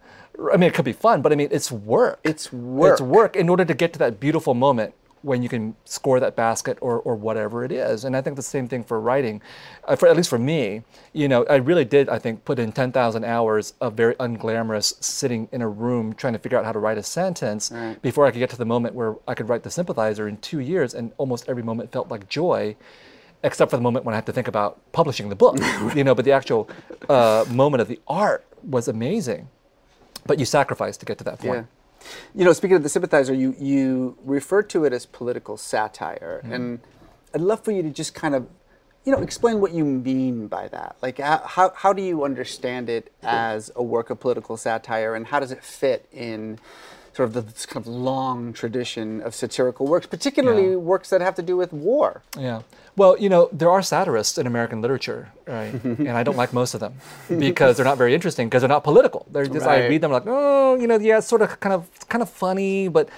I mean, it could be fun, but I mean, it's work. It's work. It's work in order to get to that beautiful moment when you can score that basket or, or whatever it is. And I think the same thing for writing, uh, for, at least for me, you know, I really did, I think, put in 10,000 hours of very unglamorous sitting in a room trying to figure out how to write a sentence Right. before I could get to the moment where I could write the sympathizer in two years. And almost every moment felt like joy. Except for the moment when I had to think about publishing the book, you know. But the actual uh, moment of the art was amazing. But you sacrificed to get to that Yeah. You know, speaking of the sympathizer, you you refer to it as political satire, Mm-hmm. and I'd love for you to just kind of, you know, explain what you mean by that. Like, how, how do you understand it as a work of political satire, and how does it fit in? Sort of the this kind of long tradition of satirical works, particularly Yeah. works that have to do with war. Yeah. Well, you know, there are satirists in American literature, right? and I don't like most of them because they're not very interesting because they're not political. They're just I read them like, oh, you know, yeah, it's sort of kind of kind of funny, but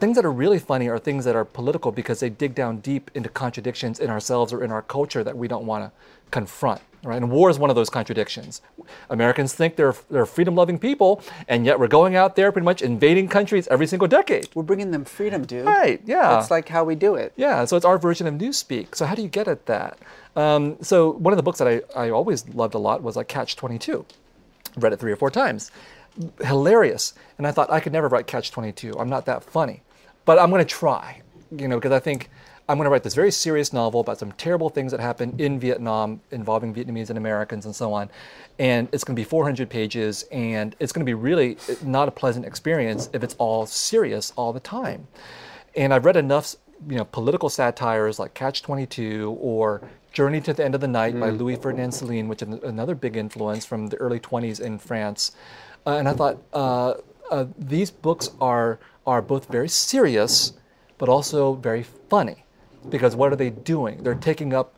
things that are really funny are things that are political because they dig down deep into contradictions in ourselves or in our culture that we don't want to confront. Right? And war is one of those contradictions. Americans think they're they're freedom-loving people, and yet we're going out there pretty much invading countries every single decade. We're bringing them freedom, dude. Right, yeah. That's like how we do it. Yeah, so it's our version of Newspeak. So how do you get at that? Um, so one of the books that I, I always loved a lot was like Catch 22. Read it three or four times. Hilarious. And I thought I could never write Catch 22. I'm not that funny. But I'm going to try, you know, because I think I'm going to write this very serious novel about some terrible things that happened in Vietnam involving Vietnamese and Americans and so on. And it's going to be 400 pages, and it's going to be really not a pleasant experience if it's all serious all the time. And I've read enough, you know, political satires like Catch 22 or Journey to the End of the Night by Louis Ferdinand Céline, which is another big influence from the early 20s in France. Uh, and I thought uh, uh, these books are are both very serious, but also very funny, because what are they doing? They're taking up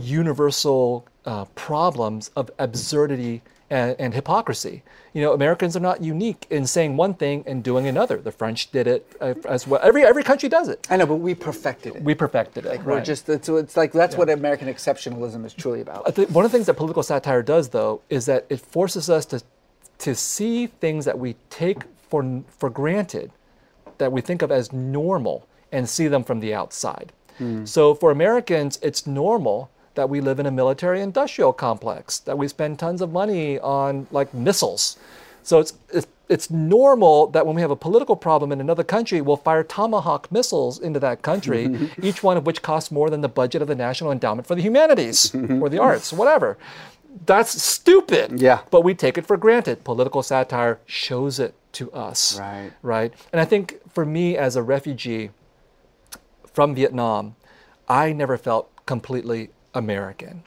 universal uh, problems of absurdity and, and hypocrisy. You know, Americans are not unique in saying one thing and doing another. The French did it uh, as well. Every every country does it. I know, but we perfected it. We perfected it. We're right. just it's, it's like that's what American exceptionalism is truly about. I think one of the things that political satire does, though, is that it forces us to to see things that we take for for granted, that we think of as normal, and see them from the outside. Mm. So for Americans, it's normal that we live in a military-industrial complex, that we spend tons of money on like missiles. So it's, it's it's normal that when we have a political problem in another country, we'll fire Tomahawk missiles into that country, each one of which costs more than the budget of the National Endowment for the Humanities or the Arts, whatever. That's stupid. Yeah. But we take it for granted. Political satire shows it to us. Right. Right. And I think for me as a refugee from Vietnam, I never felt completely American,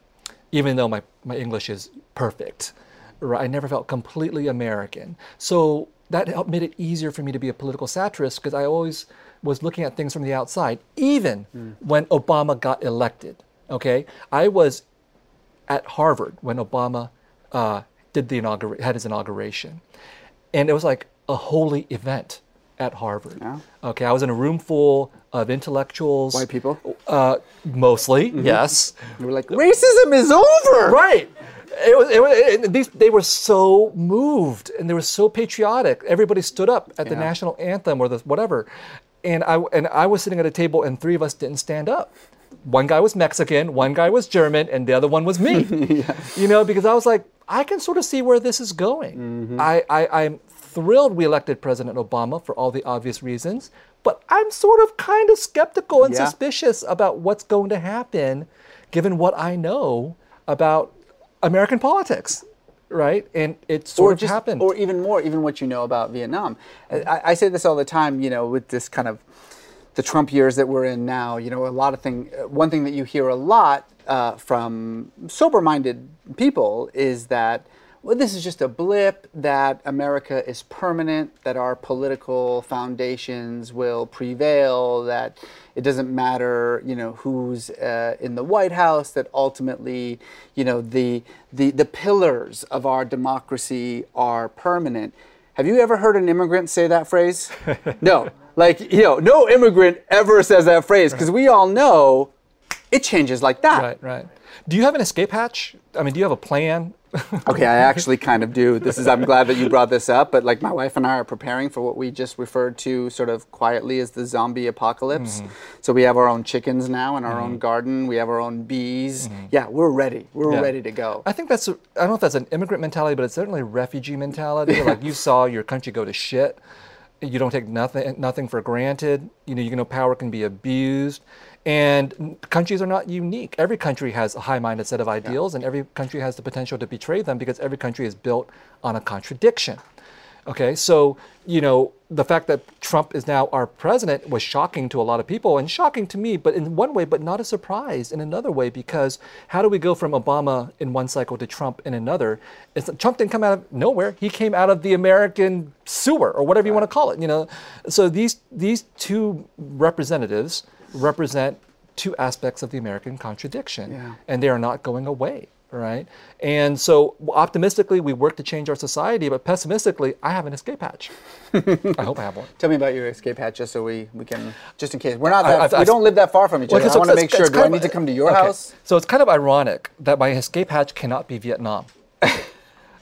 even though my, my English is perfect. Right? I never felt completely American. So that helped made it easier for me to be a political satirist because I always was looking at things from the outside, even when Obama got elected. Okay, I was at Harvard when Obama uh, did the inaugura- had his inauguration, and it was like a holy event at Harvard. Yeah. Okay, I was in a room full of intellectuals, White people? uh, mostly. Yes, You were like, racism is over. right. It was, it was, it, these, they were so moved and they were so patriotic. Everybody stood up at the national anthem or the whatever, and I and I was sitting at a table and three of us didn't stand up. One guy was Mexican, one guy was German, and the other one was me. yeah. You know, because I was like, I can sort of see where this is going. Mm-hmm. I, I I'm thrilled we elected President Obama for all the obvious reasons, but I'm sort of kind of skeptical and Yeah. suspicious about what's going to happen, given what I know about American politics, right? And it sort or of just, happened. or even more, even what you know about Vietnam. I, I say this all the time, you know, with this kind of the Trump years that we're in now. You know, a lot of thing. One thing that you hear a lot uh, from sober-minded people is that. Well, this is just a blip, that America is permanent, that our political foundations will prevail, that it doesn't matter, you know, who's uh, in the White House, that ultimately, you know, the, the, the pillars of our democracy are permanent. Have you ever heard an immigrant say that phrase? no. Like, you know, no immigrant ever says that phrase because we all know it changes like that. right, right. Do you have an escape hatch? I mean, do you have a plan? Okay, I actually kind of do. This is I'm glad that you brought this up, but like my wife and I are preparing for what we just referred to sort of quietly as the zombie apocalypse. Mm-hmm. So we have our own chickens now in our own mm-hmm. garden. We have our own bees. Mm-hmm. Yeah, we're ready. We're Yeah. ready to go. I think that's—I don't know if that's an immigrant mentality, but it's certainly a refugee mentality. Like you saw your country go to shit. You don't take nothing, nothing for granted. You know, you know, power can be abused. And countries are not unique. Every country has a high minded set of ideals, and every country has the potential to betray them because every country is built on a contradiction. Okay, so you know the fact that Trump is now our president was shocking to a lot of people and shocking to me, but in one way, but not a surprise in another way because how do we go from Obama in one cycle to Trump in another? It's, Trump didn't come out of nowhere; he came out of the American sewer or whatever you want to call it. You know, so these these two representatives represent two aspects of the American contradiction, Yeah. and they are not going away right? And so optimistically, we work to change our society, but pessimistically, I have an escape hatch. I hope I have one. Tell me about your escape hatch, just so we, we can, just in case we're not I- that, I've- we I've- don't live that far from each Well, other. I want to make sure. Do I of- need to come to your okay. house? So it's kind of ironic that my escape hatch cannot be Vietnam.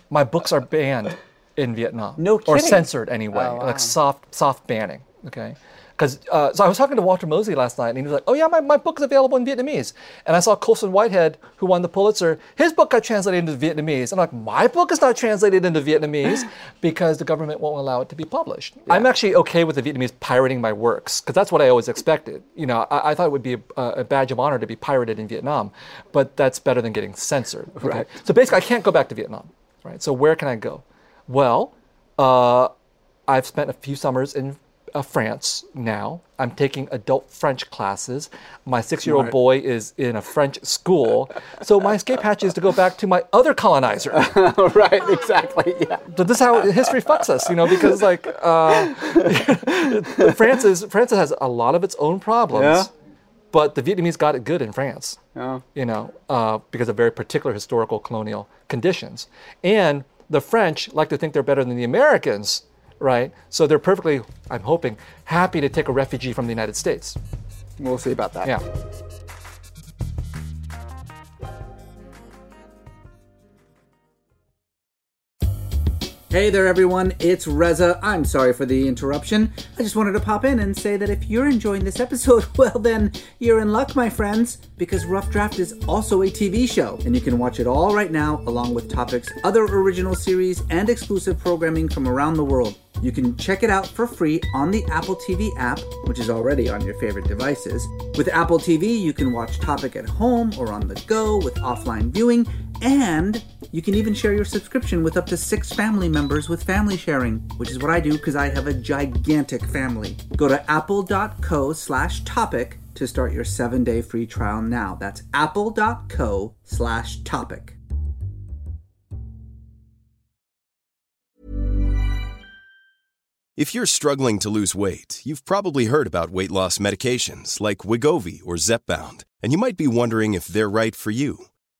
my books are banned in Vietnam. No Or censored anyway, Oh, wow. like soft soft banning. Okay. Because uh, so I was talking to Walter Mosley last night, and he was like, "Oh yeah, my, my book is available in Vietnamese." And I saw Colson Whitehead, who won the Pulitzer, his book got translated into Vietnamese. I'm like, "My book is not translated into Vietnamese because the government won't allow it to be published." I'm actually okay with the Vietnamese pirating my works because that's what I always expected. You know, I, I thought it would be a, a badge of honor to be pirated in Vietnam, but that's better than getting censored. Okay? Right. So basically, I can't go back to Vietnam. Right. So where can I go? Well, uh, I've spent a few summers in uh, France now. I'm taking adult French classes. My six year old boy is in a French school. So my escape hatch is to go back to my other colonizer. right, exactly. Yeah. But this is how history fucks us, you know, because like uh, France is France has a lot of its own problems, Yeah. but the Vietnamese got it good in France, Oh. you know, uh, because of very particular historical colonial conditions. And the French like to think they're better than the Americans, right? So they're perfectly, I'm hoping, happy to take a refugee from the United States. We'll see about that. Yeah. Hey there, everyone. It's Reza. I'm sorry for the interruption. I just wanted to pop in and say that if you're enjoying this episode, well, then you're in luck, my friends, because Rough Draft is also a TV show, and you can watch it all right now, along with Topic's, other original series, and exclusive programming from around the world. You can check it out for free on the Apple TV app, which is already on your favorite devices. With Apple TV, you can watch Topic at home or on the go with offline viewing, And you can even share your subscription with up to six family members with family sharing, which is what I do because I have a gigantic family. Go to apple.co slash topic to start your seven day free trial now. That's apple.co slash topic. If you're struggling to lose weight, you've probably heard about weight loss medications like Wegovy or Zepbound, and you might be wondering if they're right for you.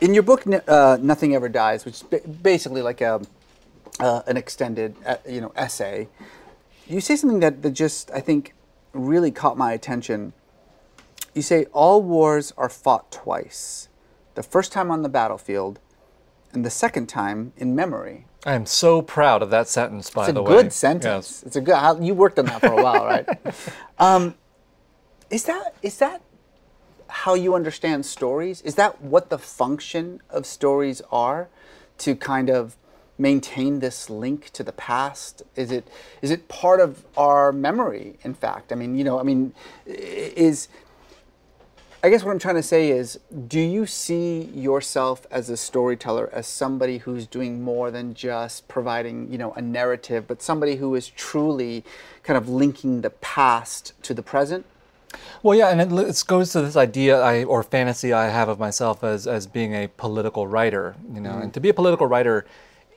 In your book, uh, Nothing Ever Dies, which is basically like a, uh, an extended uh, you know, essay, you say something that, that just, I think, really caught my attention. You say, All wars are fought twice the first time on the battlefield, and the second time in memory. I am so proud of that sentence, by the way. It's a good sentence. Yes. It's a good. You worked on that for a while, right? Um, is that is that how you understand stories? Is that what the function of stories are? To kind of maintain this link to the past? Is it is it part of our memory? In fact, I mean, you know, I mean, is I guess what I'm trying to say is, do you see yourself as a storyteller as somebody who's doing more than just providing, you know, a narrative, but somebody who is truly kind of linking the past to the present? Well, yeah, and it, it goes to this idea I, or fantasy I have of myself as, as being a political writer. You know, mm. and to be a political writer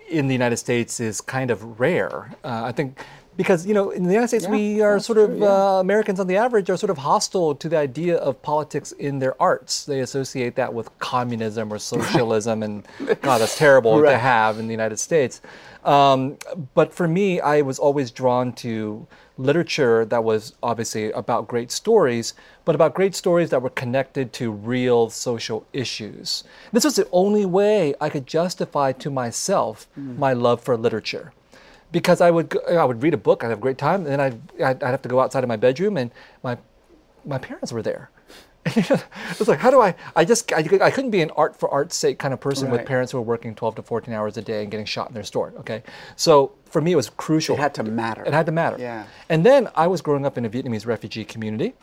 in the United States is kind of rare. Uh, I think because you know in the United States yeah, we are sort of yeah. uh, Americans on the average are sort of hostile to the idea of politics in their arts. They associate that with communism or socialism, and God, that's terrible right. to have in the United States. Um, but for me, I was always drawn to literature that was obviously about great stories, but about great stories that were connected to real social issues. This was the only way I could justify to myself mm. my love for literature. Because I would, I would read a book, I'd have a great time, and then I'd, I'd have to go outside of my bedroom, and my, my parents were there. it's like, how do I? I just, I, I couldn't be an art for art's sake kind of person right. with parents who were working 12 to 14 hours a day and getting shot in their store. Okay, so for me, it was crucial. It had to matter. It had to matter. Yeah. And then I was growing up in a Vietnamese refugee community,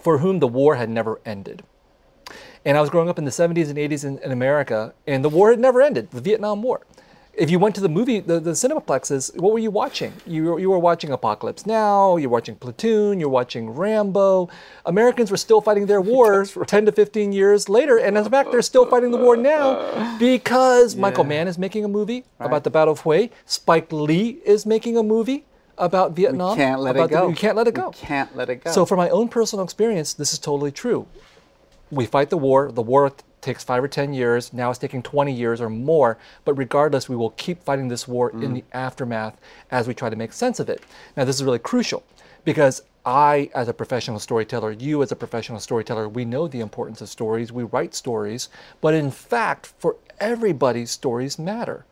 for whom the war had never ended. And I was growing up in the 70s and 80s in, in America, and the war had never ended. The Vietnam War if you went to the movie, the, the cinemaplexes, what were you watching? You were, you were watching Apocalypse Now, you're watching Platoon, you're watching Rambo. Americans were still fighting their war right. 10 to 15 years later. And in fact, they're still fighting the war now because yeah. Michael Mann is making a movie right. about the Battle of Hue. Spike Lee is making a movie about Vietnam. We can't let it go. The, you can't let it go. We can't let it go. So, for my own personal experience, this is totally true. We fight the war. The war takes five or 10 years. Now it's taking 20 years or more. But regardless, we will keep fighting this war mm. in the aftermath as we try to make sense of it. Now, this is really crucial because I, as a professional storyteller, you, as a professional storyteller, we know the importance of stories. We write stories. But in fact, for everybody, stories matter.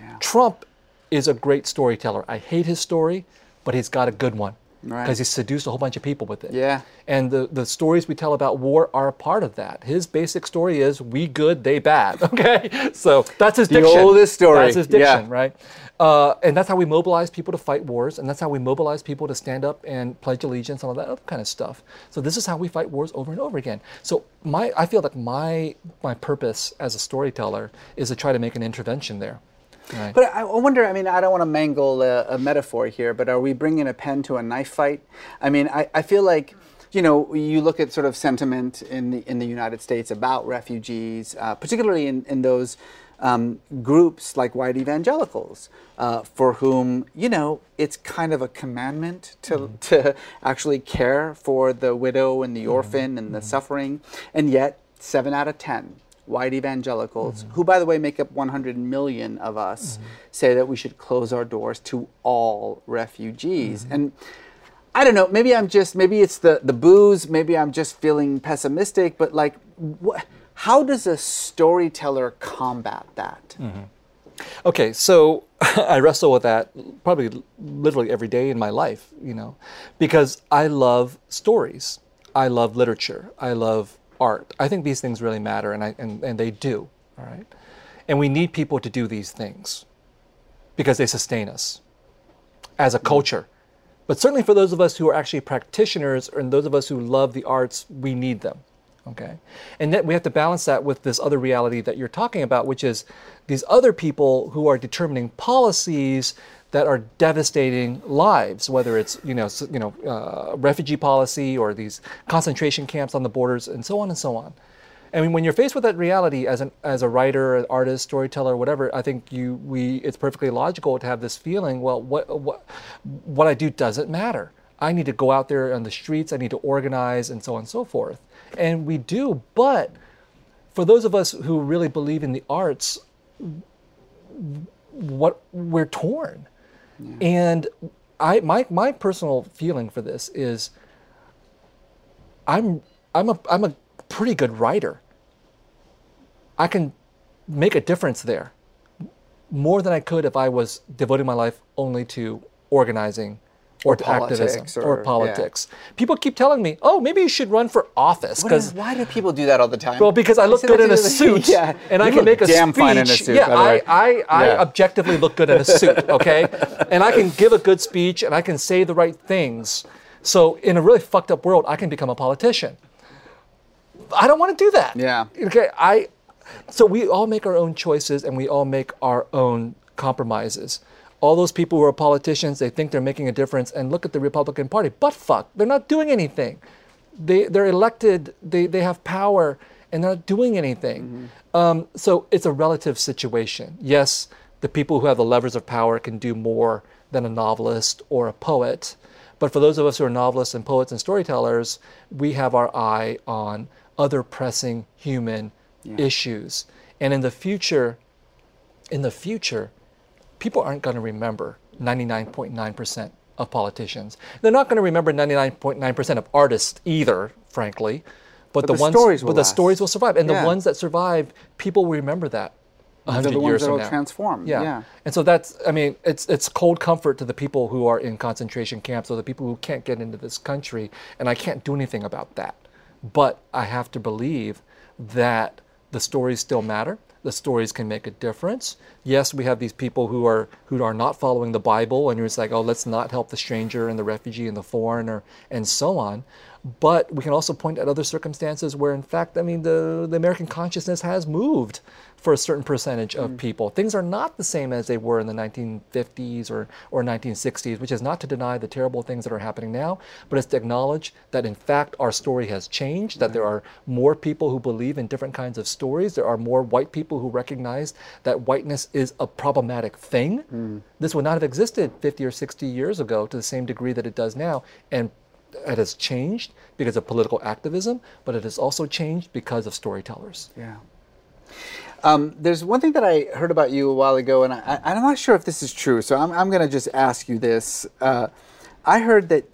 Yeah. Trump is a great storyteller. I hate his story, but he's got a good one because right. he's seduced a whole bunch of people with it. Yeah. And the, the stories we tell about war are a part of that. His basic story is we good, they bad. Okay. So that's his the diction. oldest story. That's his diction, yeah. right? Uh, and that's how we mobilize people to fight wars, and that's how we mobilize people to stand up and pledge allegiance, and all that other kind of stuff. So this is how we fight wars over and over again. So my, I feel that my my purpose as a storyteller is to try to make an intervention there. Right. But I wonder, I mean, I don't want to mangle a, a, metaphor here, but are we bringing a pen to a knife fight? I mean, I, I feel like, you know, you look at sort of sentiment in the, in the United States about refugees, uh, particularly in, in those um, groups like white evangelicals, uh, for whom, you know, it's kind of a commandment to, mm-hmm. to actually care for the widow and the mm-hmm. orphan mm-hmm. and the mm-hmm. suffering. And yet, seven out of 10 white evangelicals, mm-hmm. who, by the way, make up 100 million of us, mm-hmm. say that we should close our doors to all refugees. Mm-hmm. And I don't know, maybe I'm just, maybe it's the, the booze, maybe I'm just feeling pessimistic, but like, how does a storyteller combat that? Okay, so I wrestle with that probably literally every day in my life, you know, because I love stories. I love literature. I love art. I think these things really matter, and, I, and, and they do, all right? And we need people to do these things because they sustain us as a mm. culture. But certainly for those of us who are actually practitioners and those of us who love the arts, we need them. Okay. And then we have to balance that with this other reality that you're talking about, which is these other people who are determining policies that are devastating lives, whether it's you know you know uh, refugee policy or these concentration camps on the borders and so on and so on. I mean, when you're faced with that reality as an as a writer, an artist, storyteller, whatever, I think you we it's perfectly logical to have this feeling. Well, what what what I do doesn't matter. I need to go out there on the streets. I need to organize and so on and so forth. And we do, but for those of us who really believe in the arts, what we're torn. And I my my personal feeling for this is I'm I'm a I'm a pretty good writer. I can make a difference there more than I could if I was devoting my life only to organizing or, Or politics activism or- or, yeah. politics. People keep telling me, "Oh, maybe you should run for office because why do people do that all the time? well, because I look good in a suit, yeah. and I can look make a damn speech. fine in a suit. yeah, by the way. I, I, I objectively look good in a suit, okay, and I can give a good speech, and I can say the right things. So, in a really fucked up world, I can become a politician. I don't want to do that. Yeah. Okay. I. So we all make our own choices, and we all make our own compromises. All those people who are politicians, they think they're making a difference, and look at the Republican Party. But fuck, they're not doing anything. They they're elected. They they have power, and they're not doing anything. Um, so it's a relative situation. Yes, the people who have the levers of power can do more than a novelist or a poet. But for those of us who are novelists and poets and storytellers, we have our eye on other pressing human issues. And in the future, in the future, people aren't going to remember 99.9% of politicians. They're not going to remember 99.9% of artists either, frankly. But, the ones, stories will but the last. stories will survive, and Yeah. the ones that survive, people will remember that. They're the ones that will now. transform, yeah. And so that's, I mean, it's it's cold comfort to the people who are in concentration camps or the people who can't get into this country, and I can't do anything about that. But I have to believe that the stories still matter. The stories can make a difference. Yes, we have these people who are who are not following the Bible, and you're just like, oh, let's not help the stranger and the refugee and the foreigner and so on. But we can also point at other circumstances where, in fact, I mean, the, the American consciousness has moved for a certain percentage of mm. people. Things are not the same as they were in the 1950s or, or 1960s, which is not to deny the terrible things that are happening now, but it's to acknowledge that, in fact, our story has changed, that there mm. are more people who believe in different kinds of stories. There are more white people who recognize that whiteness is a problematic thing. This would not have existed 50 or 60 years ago to the same degree that it does now. And it has changed because of political activism, but it has also changed because of storytellers. Yeah. Um, there's one thing that I heard about you a while ago, and I, I'm not sure if this is true, so I'm, I'm going to just ask you this. Uh, I heard that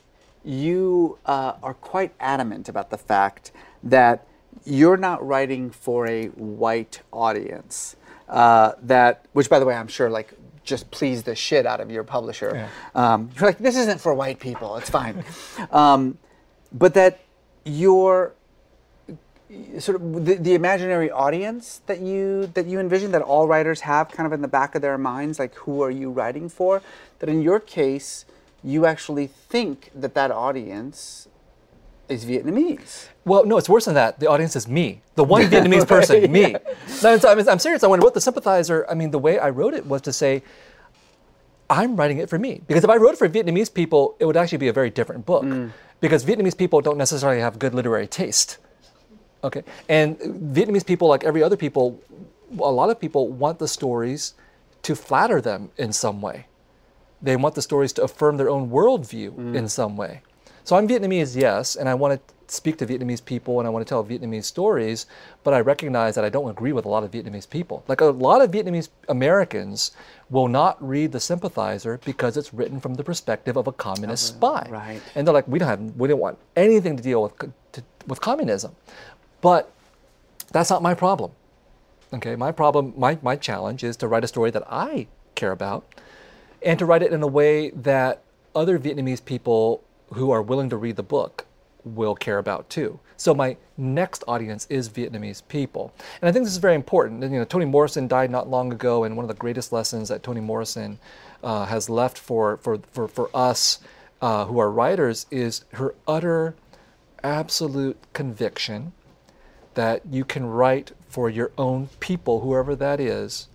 you uh, are quite adamant about the fact that you're not writing for a white audience. Uh, that, which, by the way, I'm sure like just pleased the shit out of your publisher. Um, you're like, this isn't for white people. It's fine. um, but that you're sort of the, the imaginary audience that you that you envision that all writers have kind of in the back of their minds like who are you writing for that in your case you actually think that that audience is vietnamese Well, no, it's worse than that. The audience is me, the one Vietnamese person, me. No, I'm, I'm, I'm serious. When I wrote The Sympathizer, I mean, the way I wrote it was to say, I'm writing it for me. Because if I wrote it for Vietnamese people, it would actually be a very different book. Mm. Because Vietnamese people don't necessarily have good literary taste. Okay. And Vietnamese people, like every other people, a lot of people want the stories to flatter them in some way. They want the stories to affirm their own worldview mm. in some way. So I'm Vietnamese, yes, and I want to speak to Vietnamese people and I want to tell Vietnamese stories, but I recognize that I don't agree with a lot of Vietnamese people. Like a lot of Vietnamese Americans will not read The Sympathizer because it's written from the perspective of a communist spy. right. And they're like, we don't have, we don't want anything to deal with, to, with communism. But That's not my problem. Okay, my problem, my, my challenge is to write a story that I care about and to write it in a way that other Vietnamese people who are willing to read the book will care about too. So my next audience is Vietnamese people. And I think this is very important. And, you know, Toni Morrison died not long ago, and one of the greatest lessons that Toni Morrison uh, has left for, for, for, for us uh, who are writers is her utter, absolute conviction that you can write for your own people, whoever that is,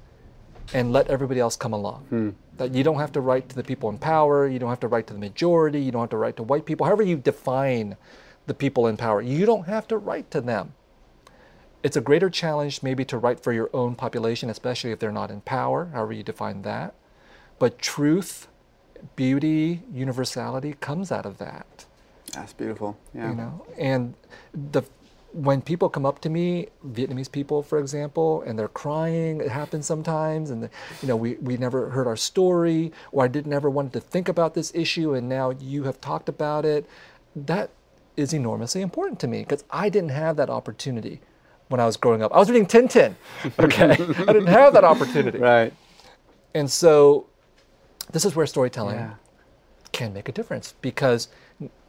and let everybody else come along. Hmm. That you don't have to write to the people in power, you don't have to write to the majority, you don't have to write to white people, however you define the people in power. You don't have to write to them. It's a greater challenge maybe to write for your own population, especially if they're not in power, however you define that. But truth, beauty, universality comes out of that. That's beautiful. Yeah. You know, and the when people come up to me, Vietnamese people, for example, and they're crying, it happens sometimes, and you know, we, we never heard our story, or I didn't ever wanted to think about this issue, and now you have talked about it. That is enormously important to me because I didn't have that opportunity when I was growing up. I was reading Tintin, okay? I didn't have that opportunity. Right. And so this is where storytelling yeah. can make a difference because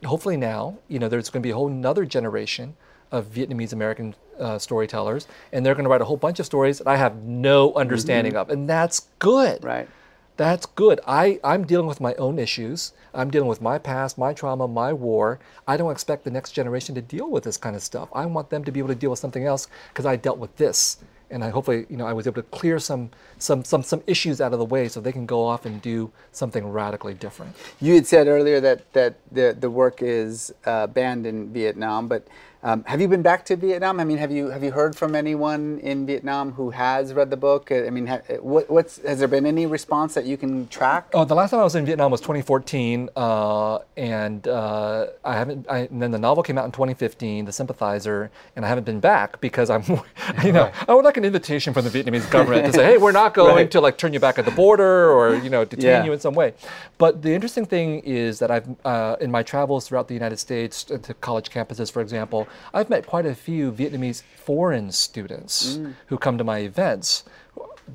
hopefully now, you know, there's going to be a whole another generation of Vietnamese American uh, storytellers, and they're going to write a whole bunch of stories that I have no understanding mm-hmm. of, and that's good. Right. That's good. I, I'm dealing with my own issues. I'm dealing with my past, my trauma, my war. I don't expect the next generation to deal with this kind of stuff. I want them to be able to deal with something else because I dealt with this and I hopefully you know I was able to clear some some some some issues out of the way so they can go off and do something radically different. You had said earlier that that the the work is uh, banned in Vietnam, but um, have you been back to Vietnam? I mean, have you have you heard from anyone in Vietnam who has read the book? I mean, ha, what, what's has there been any response that you can track? Oh, the last time I was in Vietnam was 2014, uh, and uh, I haven't. I, and then the novel came out in 2015, The Sympathizer, and I haven't been back because I'm, you know, I would like an invitation from the Vietnamese government to say, hey, we're not going right. to like turn you back at the border or you know detain yeah. you in some way. But the interesting thing is that I've uh, in my travels throughout the United States to college campuses, for example. I've met quite a few Vietnamese foreign students mm. who come to my events.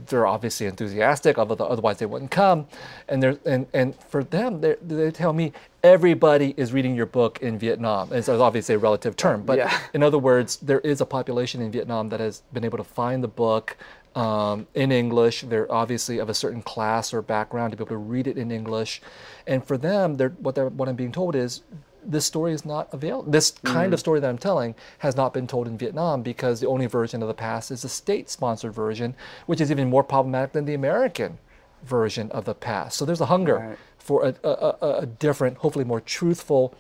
They're obviously enthusiastic, otherwise they wouldn't come. And and and for them, they tell me everybody is reading your book in Vietnam. It's obviously a relative term, but yeah. in other words, there is a population in Vietnam that has been able to find the book um, in English. They're obviously of a certain class or background to be able to read it in English. And for them, what, what I'm being told is this story is not available. This kind mm. of story that I'm telling has not been told in Vietnam because the only version of the past is the state sponsored version, which is even more problematic than the American version of the past. So there's a hunger right. for a, a, a, different, hopefully more truthful,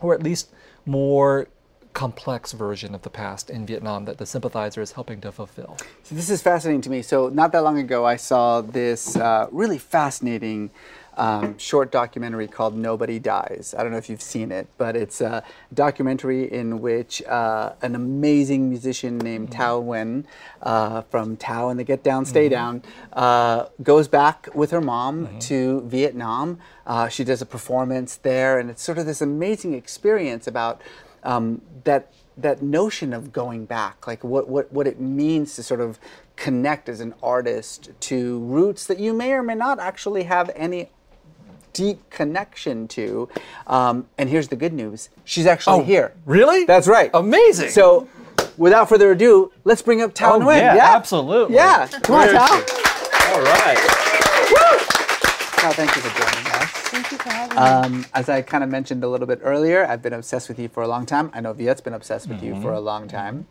or at least more complex version of the past in Vietnam that the sympathizer is helping to fulfill. So this is fascinating to me. So not that long ago, I saw this uh, really fascinating um, short documentary called Nobody Dies. I don't know if you've seen it, but it's a documentary in which uh, an amazing musician named mm-hmm. Thao Nguyen uh, from Thao and the Get Down, Stay mm-hmm. Down uh, goes back with her mom mm-hmm. to Vietnam. Uh, she does a performance there, and it's sort of this amazing experience about um, that that notion of going back, like what, what, what it means to sort of connect as an artist to roots that you may or may not actually have any deep connection to. Um, and here's the good news she's actually oh, here. Really? That's right. Amazing. So, without further ado, let's bring up Thao oh, Nguyen. Yeah, yeah, absolutely. Yeah. Come on, Thao. All right. Woo! Thao, thank you for joining us. Thank you for having um, me. As I kind of mentioned a little bit earlier, I've been obsessed with you for a long time. I know Viet's been obsessed with mm-hmm. you for a long time.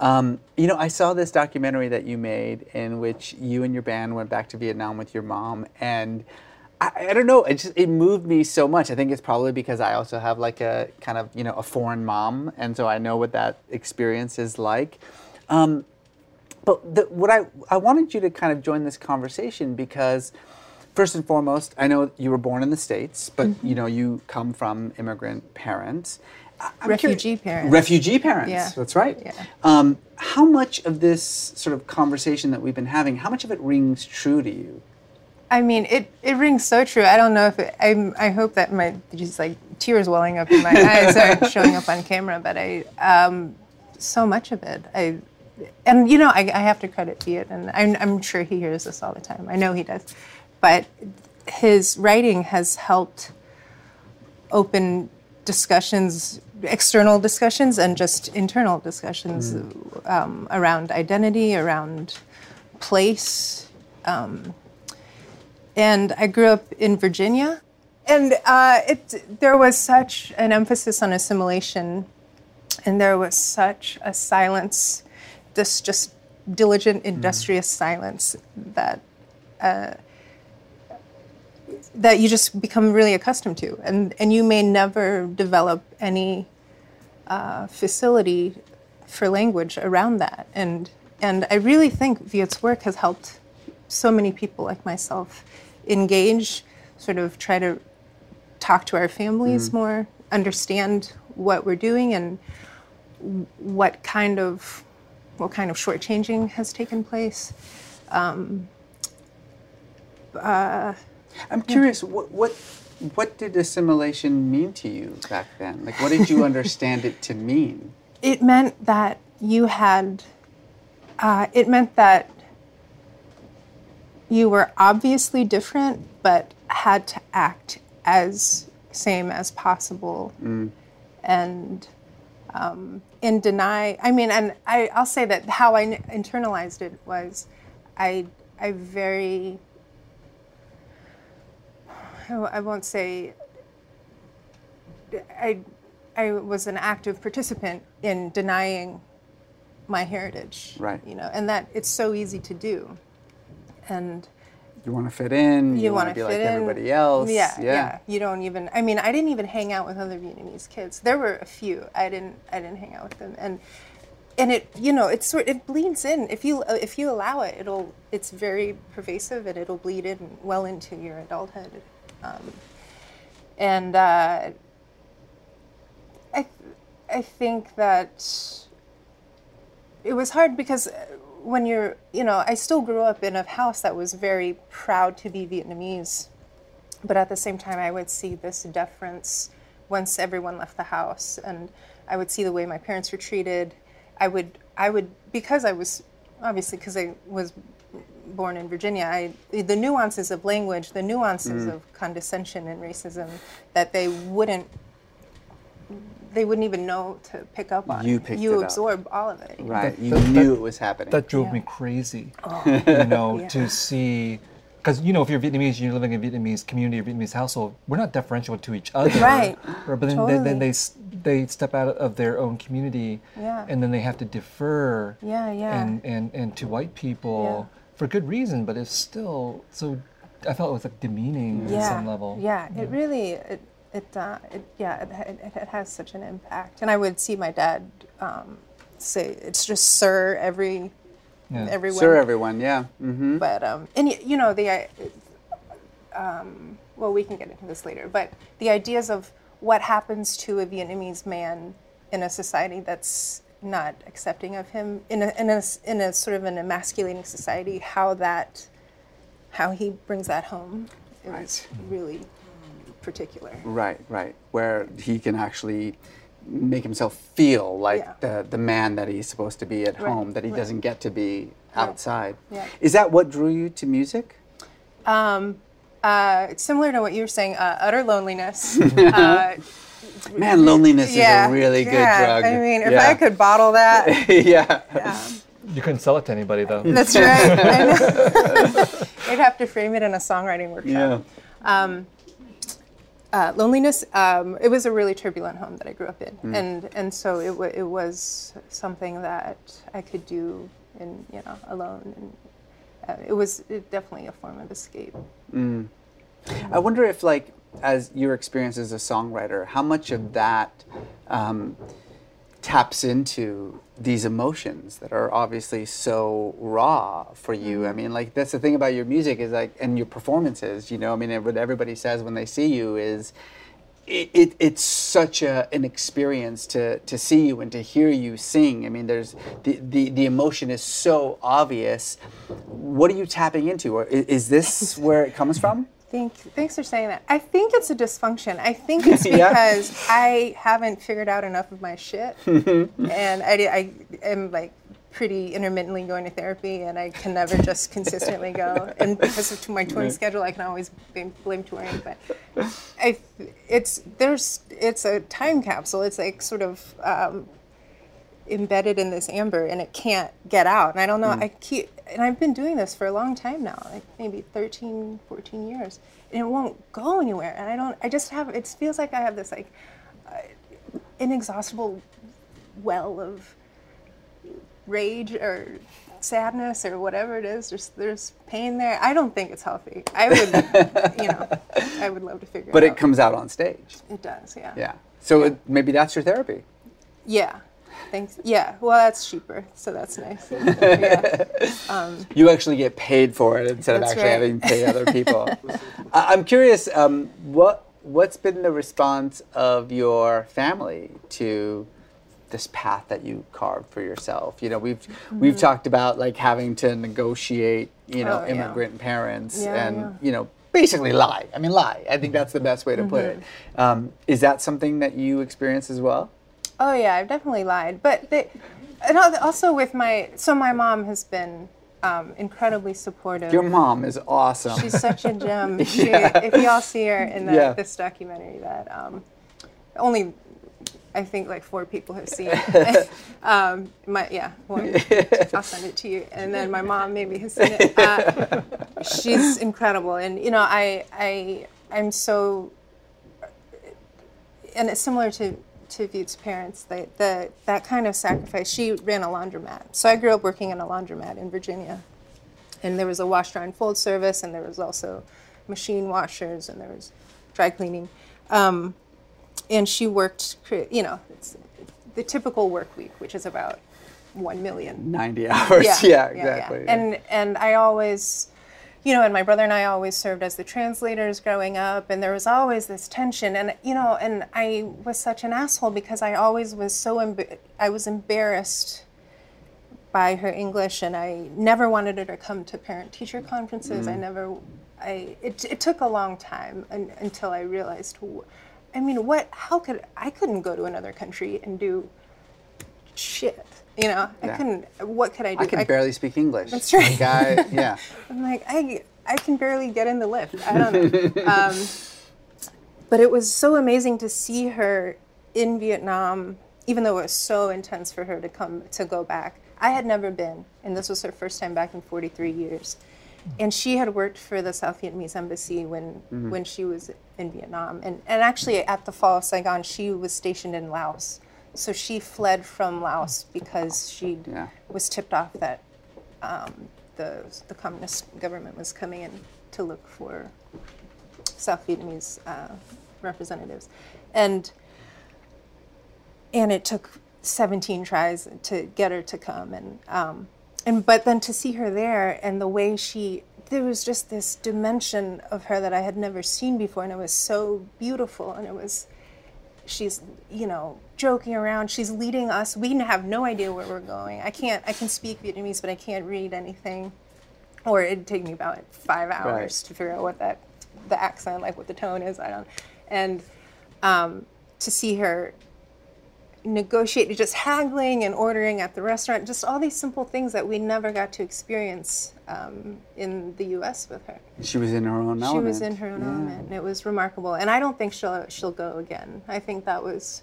Um, you know, I saw this documentary that you made in which you and your band went back to Vietnam with your mom, and I, I, don't know. It just it moved me so much. I think it's probably because I also have like a kind of you know a foreign mom, and so I know what that experience is like. Um, but the, what I I wanted you to kind of join this conversation because first and foremost, I know you were born in the states, but mm-hmm. you know you come from immigrant parents. I'm refugee curious, parents. Refugee parents. Yeah. That's right. Yeah. Um, how much of this sort of conversation that we've been having, how much of it rings true to you? I mean, it, it rings so true. I don't know if it, I I hope that my just like tears welling up in my eyes are showing up on camera, but I um, so much of it. I and you know, I, I have to credit Viet, and I'm, I'm sure he hears this all the time. I know he does, but his writing has helped open discussions, external discussions, and just internal discussions um, around identity, around place. Um, and I grew up in Virginia, and uh, it, there was such an emphasis on assimilation, and there was such a silence, this just diligent, industrious silence that uh, that you just become really accustomed to, and and you may never develop any uh, facility for language around that, and and I really think Viet's work has helped so many people like myself engage, sort of try to talk to our families mm. more, understand what we're doing, and what kind of what kind of shortchanging has taken place. Um, uh, I'm curious, what, what what did assimilation mean to you back then? Like, what did you understand it to mean? It meant that you had. Uh, it meant that you were obviously different, but had to act as same as possible, and um, and deny. I mean, and I, I'll say that how I n- internalized it was, I I very. I won't say. I I was an active participant in denying my heritage. Right. You know, and that it's so easy to do, and You want to fit in. you, want want to be like in. everybody else. Yeah, yeah, You don't even. I mean, I didn't even hang out with other Vietnamese kids. There were a few. I didn't. I didn't hang out with them, and and it you know it sort it bleeds in if you if you allow it it'll it's very pervasive and it'll bleed in well into your adulthood um, and uh, I I think that it was hard because uh, when you're you know I still grew up in a house that was very proud to be Vietnamese but at the same time i would see this deference once everyone left the house and i would see the way my parents were treated. I would i would because i was obviously because i was born in virginia i the nuances of language the nuances mm. of condescension and racism that they wouldn't they wouldn't even know to pick up on You picked you it up. absorb all of it Right. That- you that- knew that- it was happening. That drove Yeah. me crazy. Oh. You know, Yeah. to see, because you know, if you're Vietnamese, you're living in a Vietnamese community or Vietnamese household. We're not deferential to each other, Right. Or- But then, Totally. then, then they they step out of their own community, Yeah. and then they have to defer, Yeah, yeah. and and and to white people Yeah. for good reason, but it's still so. I felt it was like demeaning at some level. Yeah, it really, it, it, uh, it yeah, it, it, it has such an impact. And I would see my dad um, say, "It's just sir every, Yeah. everyone." Sir, everyone. Yeah. hmm But um, and you know the, uh, um, well, we can get into this later. But the ideas of what happens to a Vietnamese man in a society that's not accepting of him, in a in a s- in a sort of an emasculating society, how that, how he brings that home, it was really particular. Right. Right. Where he can actually make himself feel like Yeah. the the man that he's supposed to be at Right, home, that he right. doesn't get to be outside. Yeah. Is that what drew you to music? Um, uh, similar to what you were saying, uh, utter loneliness. uh, Man, loneliness yeah, is a really good yeah. drug. I mean, if Yeah. I could bottle that, yeah. You couldn't sell it to anybody though. that's right. I know. I'd have to frame it in a songwriting workshop. Yeah. Uh, loneliness. Um, it was a really turbulent home that I grew up in, Hmm. and and so it wa it was something that I could do in you know alone, and uh, it was it definitely a form of escape. I wonder if, like, as your experience as a songwriter, how much of that um, taps into these emotions that are obviously so raw for you. I mm-hmm. mean, like, that's the thing about your music is like, and your performances. You know, I mean, what everybody says when they see you is. It, it, it's such a, an experience to, to see you and to hear you sing. I mean, there's the, the, the emotion is so obvious. What are you tapping into? Or i- is this where it comes from? Thank, thanks for saying that. I think it's a dysfunction. I think it's Yeah. because I haven't figured out enough of my shit, and I, I am like pretty intermittently going to therapy, and I can never just consistently go. And because of my touring schedule, I can always blame, touring. But I, it's there's it's a time capsule. It's like sort of um, embedded in this amber, and it can't get out. And I don't know. I keep and I've been doing this for a long time now, like maybe 13, 14 years, and it won't go anywhere. And I don't. I just have. It feels like I have this like uh, inexhaustible well of rage or sadness or whatever it is. There's there's pain there. I don't think it's healthy. I would, you know, I would love to figure But it out. But it comes out on stage. It does, yeah. Yeah. So It, maybe that's your therapy. Yeah. Thanks. Yeah. Well, that's cheaper, so that's nice. yeah. You actually get paid for it instead of actually right. having to pay other people. I- I'm curious, um, what what's been the response of your family to this path that you carved for yourself? You know, we've we've talked about like having to negotiate, you know, Mm-hmm. Oh, yeah. immigrant parents Yeah, and yeah. you know basically lie. I mean, lie. I think that's the best way to put it. Mm-hmm. Um, is that something that you experience as well? Oh yeah, I've definitely lied, but they, and also with my so my mom has been um, incredibly supportive. Your mom is awesome. She's such a gem. She, if y'all see her in the, Yeah. this documentary, that um, only I think like four people have seen. it. um, my yeah, one, I'll send it to you, and then my mom maybe has seen it. Uh, she's incredible, and you know I I I'm so and it's similar to to Viet's parents. They, the that kind of sacrifice. She ran a laundromat, so I grew up working in a laundromat in Virginia, and there was a wash, dry, and fold service, and there was also machine washers, and there was dry cleaning. Um, and she worked, you know, it's the typical work week, which is about one million 90 hours. Yeah, exactly. and and I always, you know, and my brother and I always served as the translators growing up, and there was always this tension, and you know, and I was such an asshole because I always was so emb- I was embarrassed by her English, and I never wanted her to come to parent-teacher conferences. Mm. I never, I it, it took a long time un, until I realized, I mean, what? How could I couldn't go to another country and do shit? You know, I Yeah. couldn't. What could I do? I can barely speak English. That's right. Guy, yeah. I'm like, I, I can barely get in the lift. I don't know. um, but it was so amazing to see her in Vietnam, even though it was so intense for her to come to go back. I had never been, and this was her first time back in 43 years. And she had worked for the South Vietnamese embassy when when she was in Vietnam, and and actually at the fall of Saigon, she was stationed in Laos. So she fled from Laos because she Yeah. was tipped off that um, the the communist government was coming in to look for South Vietnamese uh, representatives, and and it took 17 tries to get her to come, and um, and but then to see her there and the way she there was just this dimension of her that I had never seen before, and it was so beautiful, and it was she's you know joking around she's leading us we have no idea where we're going i can't i can speak vietnamese but i can't read anything or it'd take me about five hours Right. to figure out what that the accent like what the tone is i don't and um, to see her negotiate just haggling and ordering at the restaurant just all these simple things that we never got to experience um, in the us with her She was in her own she element. She was in her own element, and it was remarkable. And I don't think she'll she'll go again. I think that was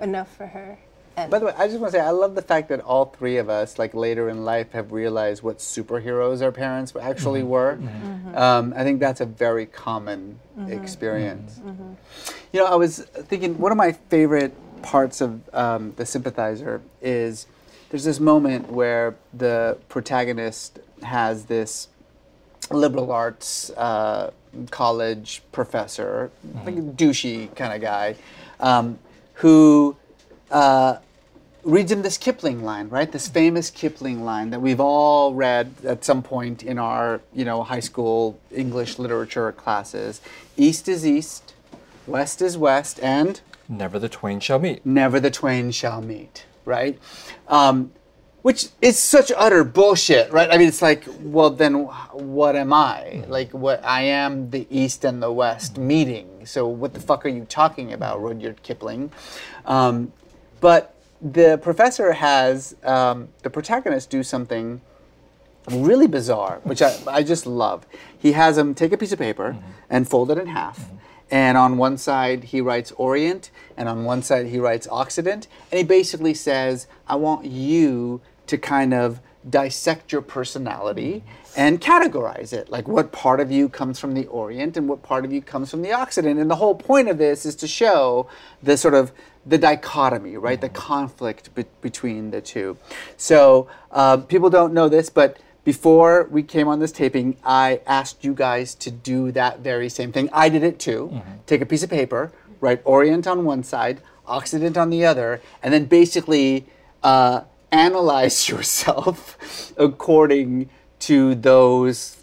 enough for her. And By the way, I just want to say I love the fact that all three of us, like later in life, have realized what superheroes our parents actually were. Um, I think that's a very common experience. You know, I was thinking one of my favorite parts of um, The Sympathizer is there's this moment where the protagonist has this liberal arts uh, college professor, like a douchey kind of guy, um, who uh, reads him this Kipling line, right? This famous Kipling line that we've all read at some point in our, you know, high school English literature classes. East is east, west is west, and Never the twain shall meet. never the twain shall meet, right? Um, which is such utter bullshit, right? I mean, it's like, well, then what am I? Like, what I am the East and the West meeting. So what the fuck are you talking about, Rudyard Kipling? Um, but the professor has um, the protagonist do something really bizarre, which I, I just love. He has him take a piece of paper and fold it in half. And on one side, he writes Orient, and on one side, he writes Occident. And he basically says, I want you to kind of dissect your personality and categorize it. Like what part of you comes from the Orient and what part of you comes from the Occident. And the whole point of this is to show the sort of the dichotomy, right? The conflict be- between the two. So uh, people don't know this, but before we came on this taping, I asked you guys to do that very same thing. I did it too. Take a piece of paper, write Orient on one side, Occident on the other, and then basically uh, analyze yourself according to those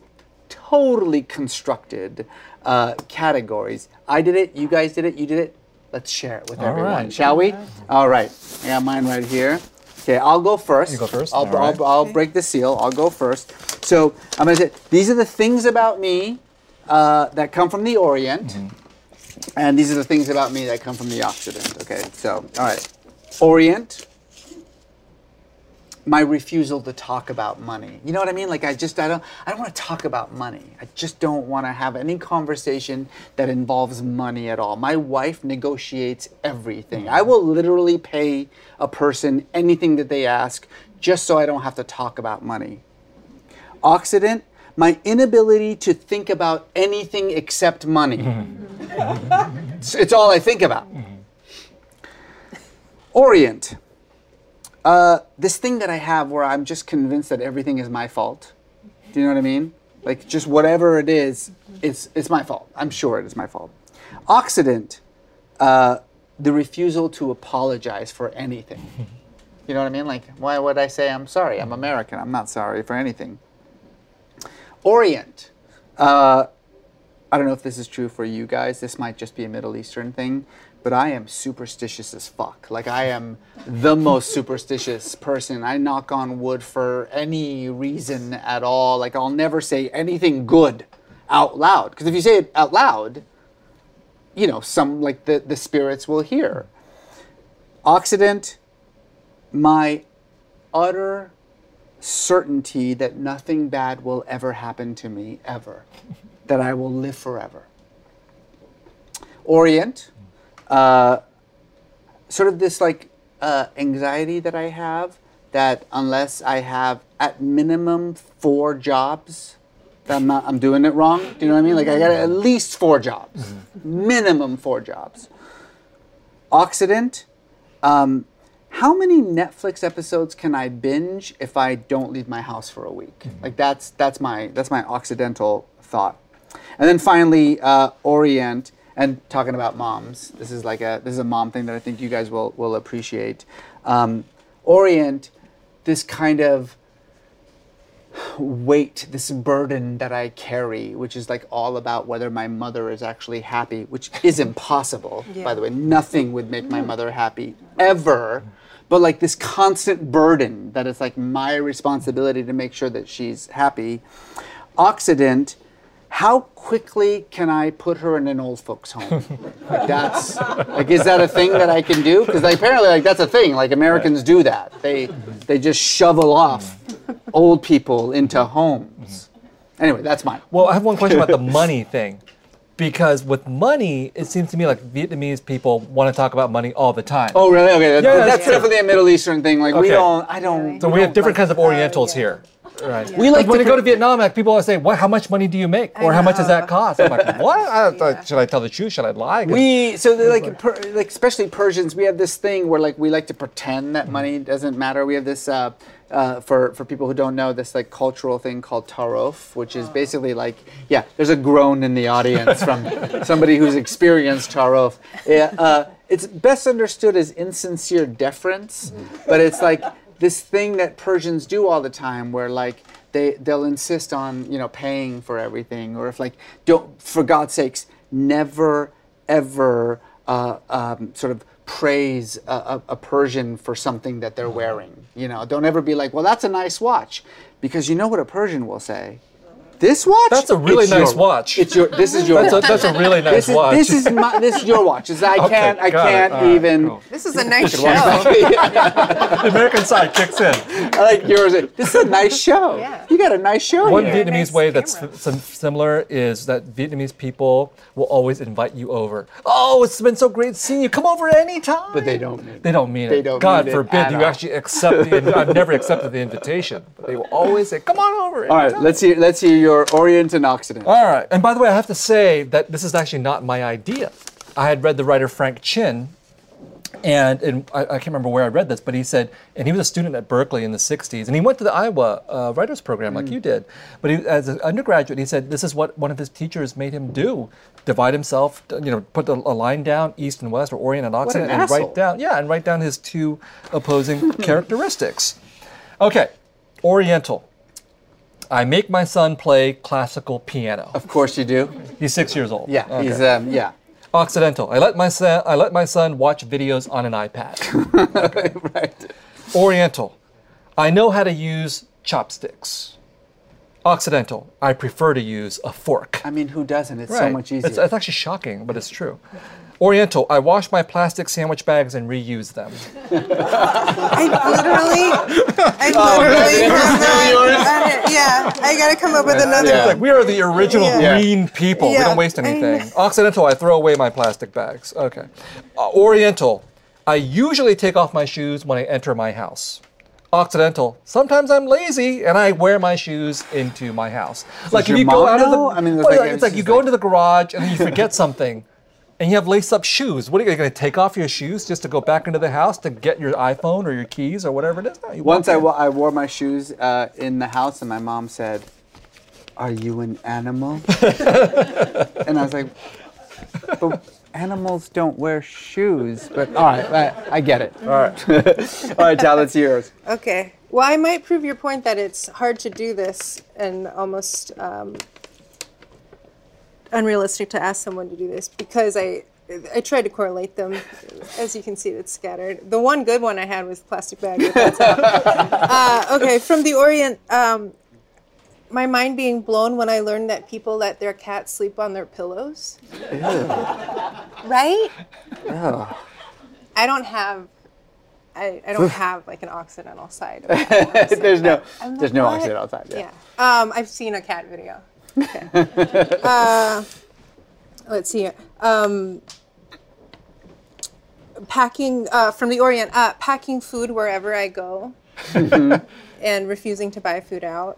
totally constructed uh, categories. I did it, you guys did it, you did it. Let's share it with All everyone, right. shall we? All right. I got mine right here. Okay, I'll go first. You go first? I'll, All right. I'll, I'll break the seal. I'll go first. So I'm going to say these are the things about me uh, that come from the Orient, Mm-hmm. and these are the things about me that come from the Occident. Okay, so all right, Orient. My refusal to talk about money. You know what I mean? Like I just I don't I don't want to talk about money. I just don't want to have any conversation that involves money at all. My wife negotiates everything. I will literally pay a person anything that they ask just so I don't have to talk about money. Occident, my inability to think about anything except money. Mm-hmm. it's, it's all I think about. Orient, uh, this thing that I have where I'm just convinced that everything is my fault. Do you know what I mean? Like just whatever it is, it's it's my fault. I'm sure it is my fault. Occident, uh, the refusal to apologize for anything. You know what I mean? Like, why would I say I'm sorry? I'm American. I'm not sorry for anything. Orient. Uh, I don't know if this is true for you guys. This might just be a Middle Eastern thing, but I am superstitious as fuck. Like I am the most superstitious person. I knock on wood for any reason at all. Like I'll never say anything good out loud because if you say it out loud, you know, some like the the spirits will hear. Occident, my utter certainty that nothing bad will ever happen to me ever, that I will live forever. Orient, uh, sort of this like uh, anxiety that I have that unless I have at minimum four jobs, that I'm not I'm doing it wrong. Do you know what I mean? Like I got at least four jobs, minimum four jobs. Occident, um, how many Netflix episodes can I binge if I don't leave my house for a week? Like that's that's my that's my Occidental thought. And then finally, uh, Orient, and talking about moms. This is like a this is a mom thing that I think you guys will will appreciate. Um, Orient, this kind of weight, this burden that I carry, which is like all about whether my mother is actually happy, which is impossible, by the way. Nothing would make my mother happy ever. But like this constant burden that it's like my responsibility to make sure that she's happy. Occident, how quickly can I put her in an old folks home? like that's like is that a thing that I can do? Because like, apparently like that's a thing. Like Americans do that. They they just shovel off old people into homes. Anyway, that's mine. Well, I have one question about the money thing. Because with money, it seems to me like Vietnamese people want to talk about money all the time. Oh really? Okay, that- Yeah, that's that's definitely a Middle Eastern thing. Like we Okay. don't. I don't. so we have different like- kinds of Orientals here. Right. We like when you go to Vietnam, like people always say, "What? How much money do you make? Or how much does that cost?" I'm like, "What? I, I- should I tell the truth? Should I lie?" We so like per, like especially Persians, we have this thing where like we like to pretend that money doesn't matter. We have this uh, uh, for for people who don't know this like cultural thing called tarof, which is basically like yeah, there's a groan in the audience from somebody who's experienced tarof. Yeah, uh, it's best understood as insincere deference, but it's like this thing that Persians do all the time, where like they they'll insist on you know paying for everything, or if like don't for God's sakes never ever uh, um, sort of praise a, a, a Persian for something that they're wearing. You know, don't ever be like, well, that's a nice watch, because you know what a Persian will say. This watch? That's a really It's your nice watch. It's your. This is your. That's a, watch. that's a really nice this is watch. this is my this is your watch. This- I Okay, can't I can't All right, even. cool. This is a nice show. the American side kicks in. I like yours. This is a nice show. Yeah. You got a nice show One here. Vietnamese Nice way that's camera. f- similar is that Vietnamese people will always invite you over. Oh, it's been so great seeing you. Come over anytime. But they don't mean it. They don't mean They it. don't God mean forbid at you all. actually accept the. I've never accepted the invitation, but they will always say, "Come on over." Anytime. All right, let's hear let's hear your Orient and Occident. All right. And by the way, I have to say that this is actually not my idea. I had read the writer Frank Chin, and in, I, I can't remember where I read this, but he said, and he was a student at Berkeley in the 60s, and he went to the Iowa uh, Writers Program like you did. But he, as an undergraduate, he said this is what one of his teachers made him do divide himself, you know, put a, a line down, east and west, or Orient and Occident, and asshole. write down, yeah, and write down his two opposing characteristics. Okay, Oriental. I make my son play classical piano. Of course you do. He's six years old. Yeah, Okay. he's um yeah. Occidental. I let my son. I let my son watch videos on an iPad. right. Oriental. I know how to use chopsticks. Occidental. I prefer to use a fork. I mean, who doesn't? It's so much easier. It's, it's actually shocking, but it's true. Oriental. I wash my plastic sandwich bags and reuse them. I literally, I Oh, literally have that. I- yeah, I gotta come up with another. Yeah. Like we are the original Yeah. green people. We don't waste anything. know. Occidental, I throw away my plastic bags. Okay. Uh, Oriental, I usually take off my shoes when I enter my house. Occidental, sometimes I'm lazy and I wear my shoes into my house. like if you go out of the, know? I mean, it's well, like- it's like you go like- into the garage and then you forget something. And you have lace-up shoes. What are you going to take off your shoes just to go back into the house to get your iPhone or your keys or whatever it is? No, you Once walk I, in. I wore my shoes uh, in the house, and my mom said, "Are you an animal?" and I was like, "But animals don't wear shoes." But all right, I, I get it. All right, all right, Thao, it's yours. Okay. Well, I might prove your point that it's hard to do this and almost um, unrealistic to ask someone to do this because I I tried to correlate them. As you can see, it's scattered. The one good one I had was plastic bag. but that's all. uh, okay, from the Orient. Um, my mind being blown when I learned that people let their cats sleep on their pillows. Right? I don't have. I, I don't have like an Occidental side. there's no, I'm there's like, no what? accident outside. Yeah. Yeah. Um, I've seen a cat video. Okay. uh, let's see. Um, packing uh, from the Orient. Uh, packing food wherever I go, and refusing to buy food out.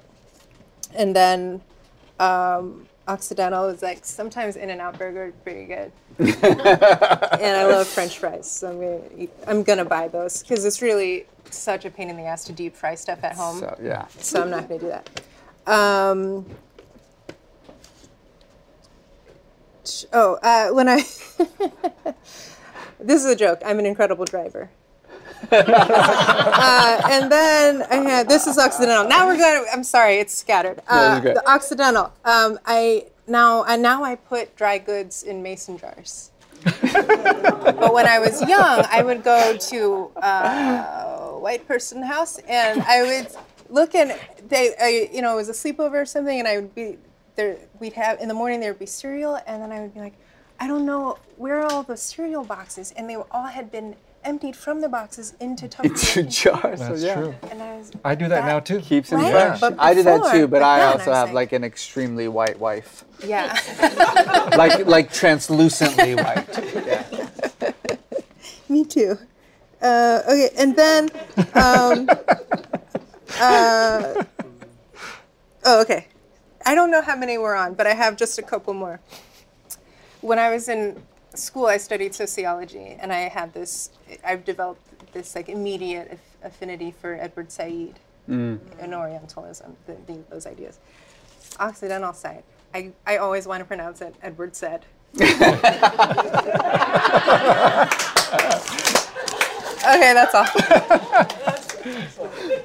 And then um, Occidental is like sometimes In and Out Burger is pretty good. and I love French fries, so I'm gonna eat, I'm gonna buy those because it's really such a pain in the ass to deep fry stuff at home So yeah. so I'm not going to do that. Um, oh, uh, when I. this is a joke. I'm an incredible driver. Uh, and then I had this is Occidental. Now we're going. To, I'm sorry, it's scattered. Uh, good. the Occidental. Um, I now and now I put dry goods in mason jars. but when I was young, I would go to uh, a white person house and I would look and they, I, you know, it was a sleepover or something, and I would be there. We'd have in the morning there would be cereal, and then I would be like, I don't know where are all the cereal boxes, and they all had been emptied from the boxes into Two Tupperware. jars. so That's yeah. true. And I was, I do that now too. Keeps them Right? fresh. But I do that before- too, but but I then I also was have like- like an extremely white wife, yeah. like like translucently white. Yeah. Me too. Uh, okay, and then, um, uh, oh, okay. I don't know how many we're on, but I have just a couple more. When I was in school, I studied sociology, and I had this. I've developed this like immediate aff- affinity for Edward Said mm. and Orientalism, the, the, those ideas. Occidental side. I, I always want to pronounce it Edward said. okay, that's all.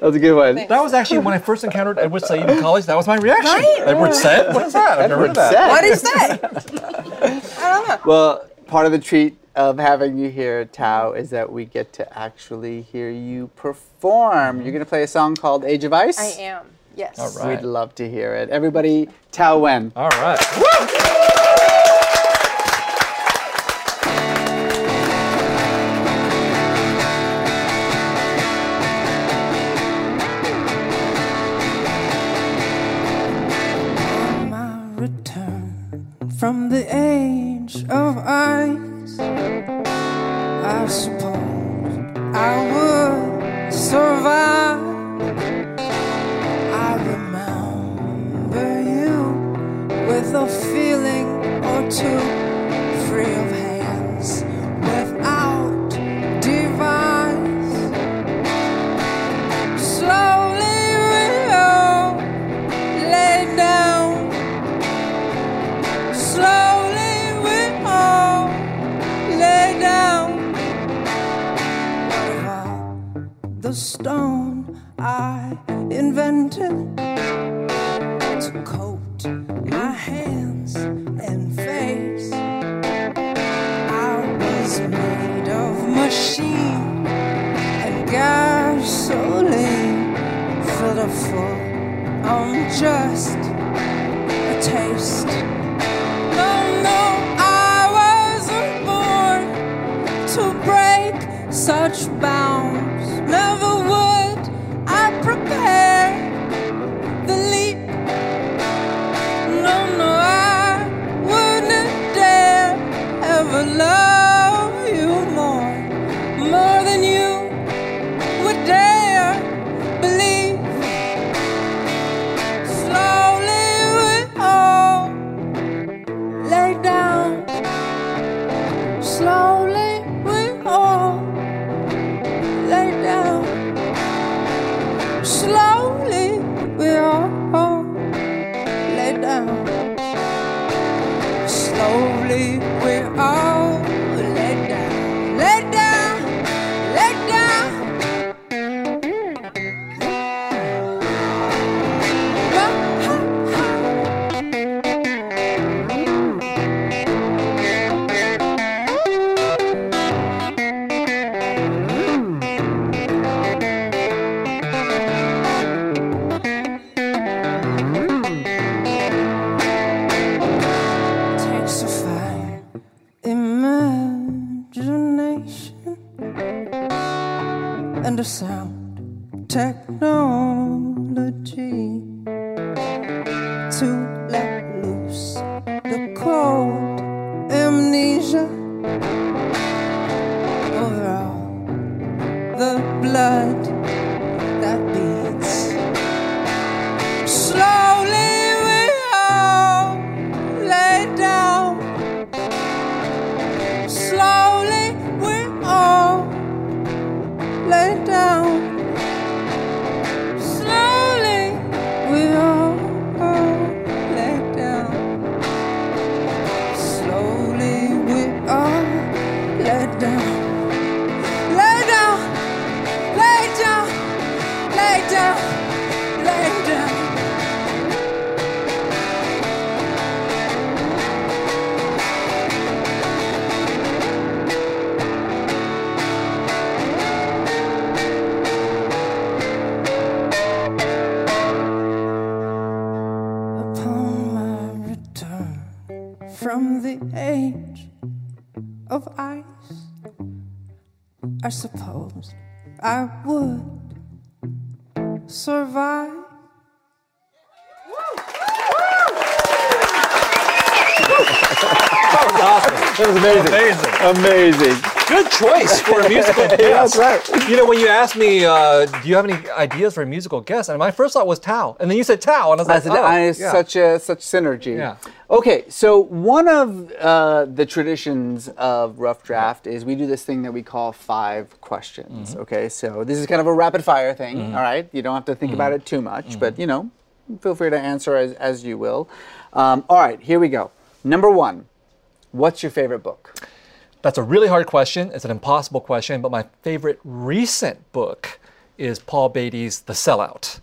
That's a good one. That was actually when I first encountered Edward Said in college. That was my reaction. Right? Edward said, "What is that? I've never heard of that." Said. What is that? I don't know. Well, part of the treat of having you here, Thao, is that we get to actually hear you perform. You're going to play a song called Age of Ice? I am. Yes. All right. We'd love to hear it. Everybody, Thao Nguyen. All right. my return from the age of ice. I suppose I would survive. I remember you with a feeling or two, the stone I invented to coat my hands and face? I was made of machine and gasoline for the full. I'm just a taste. No, no, I wasn't born to break such bounds. Slowly survive. That was amazing. Amazing. Amazing. Good choice for a musical guest. Yeah, that's right. You know, when you asked me, uh, do you have any ideas for a musical guest? And my first thought was Thao. And then you said Thao. And I was like, That's oh, I- yeah. such a such synergy. Yeah. Okay, so one of uh, the traditions of Rough Draft is we do this thing that we call five questions. Mm-hmm. Okay, so this is kind of a rapid fire thing. all right, you don't have to think about Mm-hmm. it too much, but you know, feel free to answer as as you will. Um, all right, here we go. Number one, what's your favorite book? That's a really hard question. It's an impossible question, but my favorite recent book is Paul Beatty's The Sellout,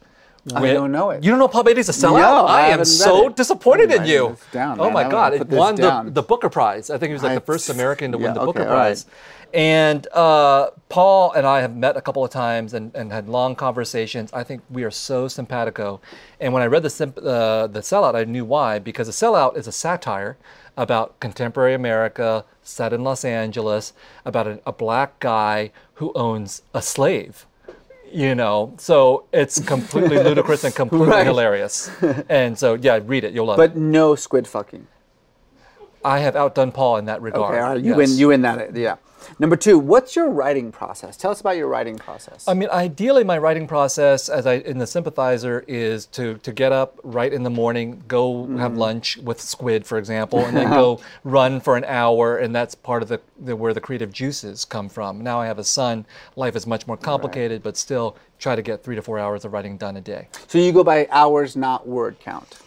I don't know it. You don't know Paul Beatty's The sellout? No, I I, am so it. disappointed I'm in you. down, oh my God! It won the, the Booker Prize. I think he was like I- the first American to win the okay, Booker all right. Prize. And uh, Paul and I have met a couple of times and, and had long conversations. I think we are so simpatico. And when I read the uh, the sellout, I knew why because the sellout is a satire about contemporary America set in Los Angeles about a, a black guy who owns a slave. You know, so it's completely ludicrous and completely Right. hilarious. And so, yeah, read it. You'll love But it. But no squid fucking. I have outdone Paul in that regard. Okay, right, you yes. win. You win that. Yeah. Number two, what's your writing process? Tell us about your writing process. I mean, ideally, my writing process, as I in the sympathizer, is to to get up right in the morning, go have Mm-hmm. lunch with squid, for example, and then go run for an hour, and that's part of the, the where the creative juices come from. Now I have a son, life is much more complicated, but still try to get three to four hours of writing done a day. so you go by hours, not word count.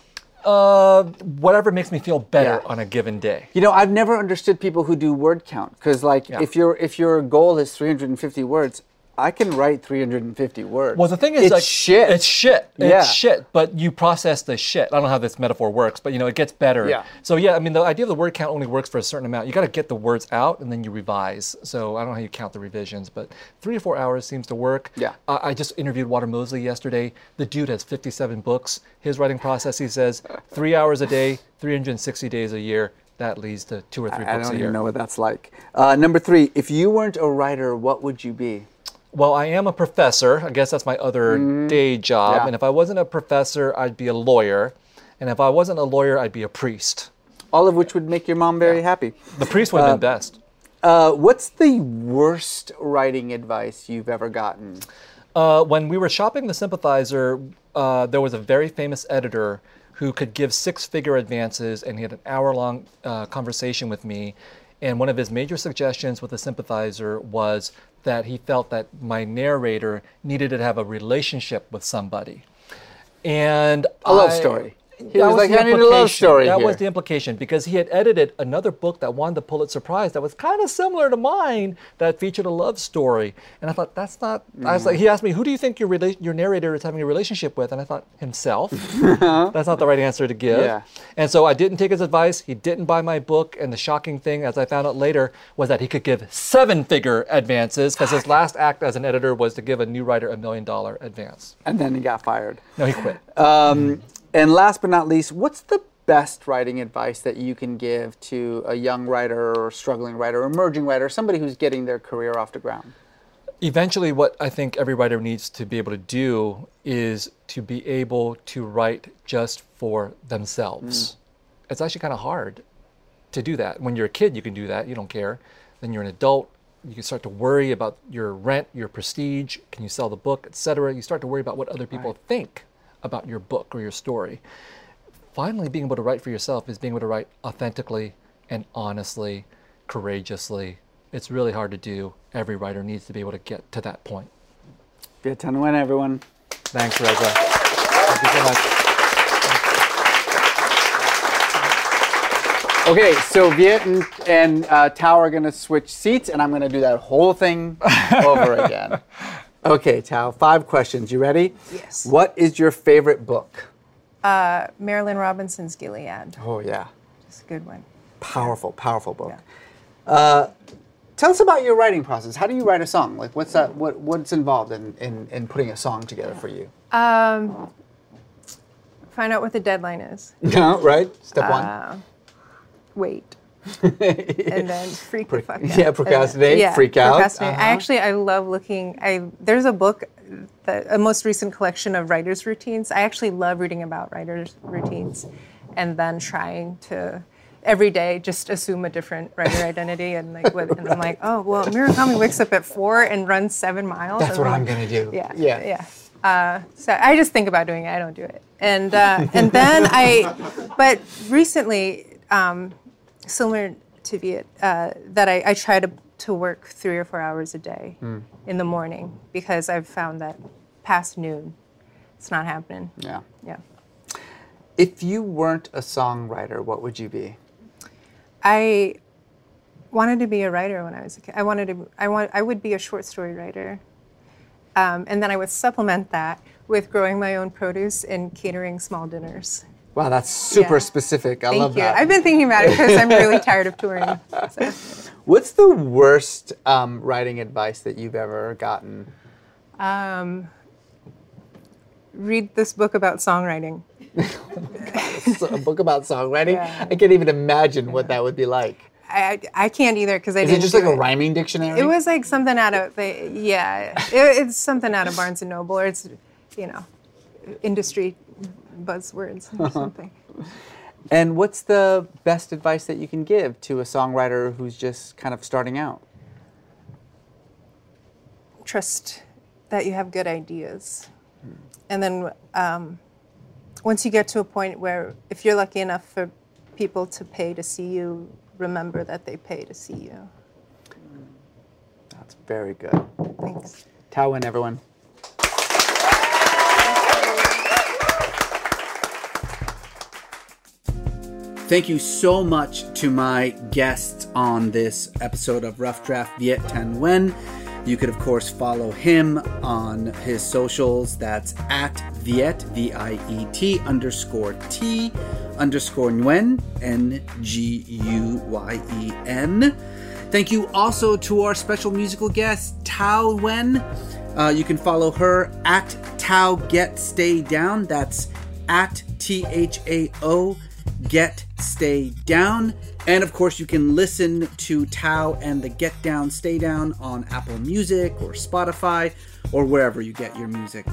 Uh, whatever makes me feel better Yeah. on a given day. You know, I've never understood people who do word count because, like, Yeah. if your if your goal is 350 words, I can write 350 words. Well, the thing is, it's like, shit. It's shit. Yeah. It's shit. But you process the shit. I don't know how this metaphor works, but you know, it gets better. Yeah. So yeah, I mean, the idea of the word count only works for a certain amount. You got to get the words out and then you revise. So I don't know how you count the revisions, but three to four hours seems to work. Yeah. Uh, I just interviewed Walter Mosley yesterday. The dude has 57 books. His writing process, he says, three hours a day, 360 days a year. That leads to two or three I books don't a year. even know what that's like. Uh, number three, if you weren't a writer, what would you be? Well, I am a professor. I guess that's my other day job. Yeah. And if I wasn't a professor, I'd be a lawyer. And if I wasn't a lawyer, I'd be a priest. All of which would make your mom very happy. The priest would have been best. Uh, what's the worst writing advice you've ever gotten? Uh, when we were shopping the sympathizer, uh, there was a very famous editor who could give six figure advances, and he had an hour long uh, conversation with me. And one of his major suggestions with the sympathizer was that he felt that my narrator needed to have a relationship with somebody. And A love I- story. He That was like, the "I need a love implication. story That here." was the implication because he had edited another book that won the Pulitzer Prize that was kind of similar to mine that featured a love story. And I thought that's not. I was like, he asked me, "Who do you think your rela- your narrator is having a relationship with?" And I thought himself. that's not the right answer to give. Yeah. And so I didn't take his advice. He didn't buy my book. And the shocking thing, as I found out later, was that he could give seven-figure advances because his last act as an editor was to give a new writer a million dollar advance. And then he got fired. No, he quit. Um, and last but not least, what's the best writing advice that you can give to a young writer or struggling writer, or emerging writer, somebody who's getting their career off the ground? eventually what i think every writer needs to be able to do is to be able to write just for themselves. Mm. It's actually kind of hard to do that. When you're a kid you can do that. You don't care. Then you're an adult. You can start to worry about your rent your prestige. Can you sell the book etc you start to worry about what other people think about your book or your story finally being able to write for yourself is being able to write authentically and honestly, courageously. It's really hard to do. Every writer needs to be able to get to that point. Viet Thanh Nguyen, everyone. Thanks, Reza. Thank you so much. Okay, so Viet and, and uh, Thao are going to switch seats, and I'm going to do that whole thing over again. Okay, Thao, five questions. You ready? Yes. What is your favorite book? Uh, Marilynne Robinson's Gilead. Oh, yeah. It's a good one. Powerful, powerful book. Yeah. Uh, tell us about your writing process. How do you write a song? Like, what's that? What what's involved in, in, in putting a song together for you? Um, find out what the deadline is. No, right? Step Uh, wait. And then freak the fuck out. yeah, procrastinate, yeah, freak out. procrastinate. Uh-huh. I actually I love looking. I there's a book, that, a most recent collection of writers' routines. I actually love reading about writers' routines, and then trying to every day just assume a different writer identity and like what, and I'm like oh well Murakami wakes up at four and runs seven miles. That's what like, I'm gonna do. Yeah, Yeah. yeah. Uh, so I just think about doing it. I don't do it. And uh, and then I, but recently, um, similar to Viet, uh, that I, I try to to work three or four hours a day in the morning because I've found that past noon, it's not happening. Yeah. Yeah. If you weren't a songwriter, what would you be? I wanted to be a writer when I was a kid. I wanted to. I want. I would be a short story writer, Um, and then I would supplement that with growing my own produce and catering small dinners. Wow, that's super Yeah. specific. I Thank love you. that. I've been thinking about it because I'm really tired of touring. So. What's the worst um, writing advice that you've ever gotten? Um, read this book about songwriting. It's a book about songwriting. Yeah. I can't even imagine what that would be like. I, I can't either because I Is didn't it just like a rhyming dictionary? It was like something out of the yeah. It, it's something out of Barnes and Noble, or it's you know, industry buzzwords or something. And what's the best advice that you can give to a songwriter who's just kind of starting out? Trust that you have good ideas, and then um, once you get to a point where, if you're lucky enough for people to pay to see you, remember that they pay to see you. That's very good. Thanks. Thao Nguyen, everyone. Thank you so much to my guests on this episode of Rough Draft Viet Thanh Nguyen. You could, of course, follow him on his socials. That's at Viet, V I E T underscore T underscore Nguyen, N G U Y E N. Thank you also to our special musical guest, Thao Nguyen. Uh, you can follow her at Thao Get Stay Down. That's at T H A O Get Stay Down. And of course, you can listen to Thao and the Get Down Stay Down on Apple Music or Spotify or wherever you get your music.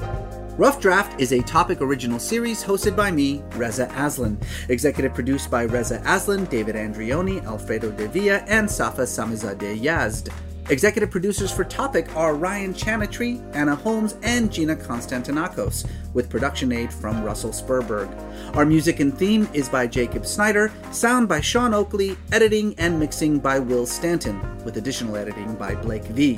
Rough Draft is a Topic original series hosted by me, Reza Aslan. Executive produced by Reza Aslan, David Andrioni, Alfredo De Villa, and Safa Samizadeh Yazd. Executive producers for Topic are Ryan Chanatry, Anna Holmes, and Gina Konstantinakos, with production aid from Russell Spurberg. Our music and theme is by Jacob Snyder, sound by Sean Oakley, editing and mixing by Will Stanton, with additional editing by Blake V.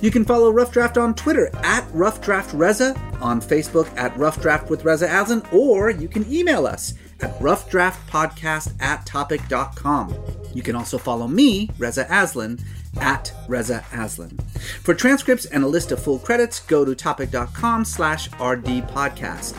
You can follow Rough Draft on Twitter at Rough Draft Reza, on Facebook at Rough Draft with Reza Aslan, or you can email us at roughdraftpodcast at topic.com. You can also follow me, Reza Aslan, at Reza Aslan. For transcripts and a list of full credits, go to topic.com slash rdpodcast.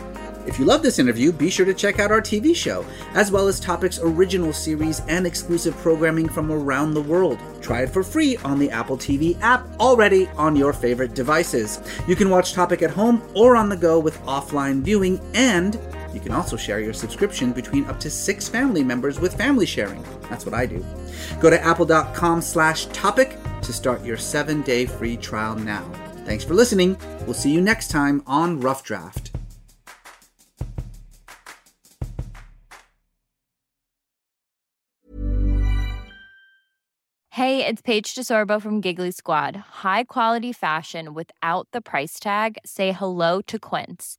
If you love this interview, be sure to check out our TV show, as well as Topic's original series and exclusive programming from around the world. Try it for free on the Apple TV app, already on your favorite devices. You can watch Topic at home or on the go with offline viewing, and you can also share your subscription between up to six family members with family sharing. That's what I do. Go to apple.com slash topic to start your seven day free trial now. Thanks for listening. We'll see you next time on Rough Draft. Hey, it's Paige DeSorbo from Giggly Squad. High quality fashion without the price tag. Say hello to Quince.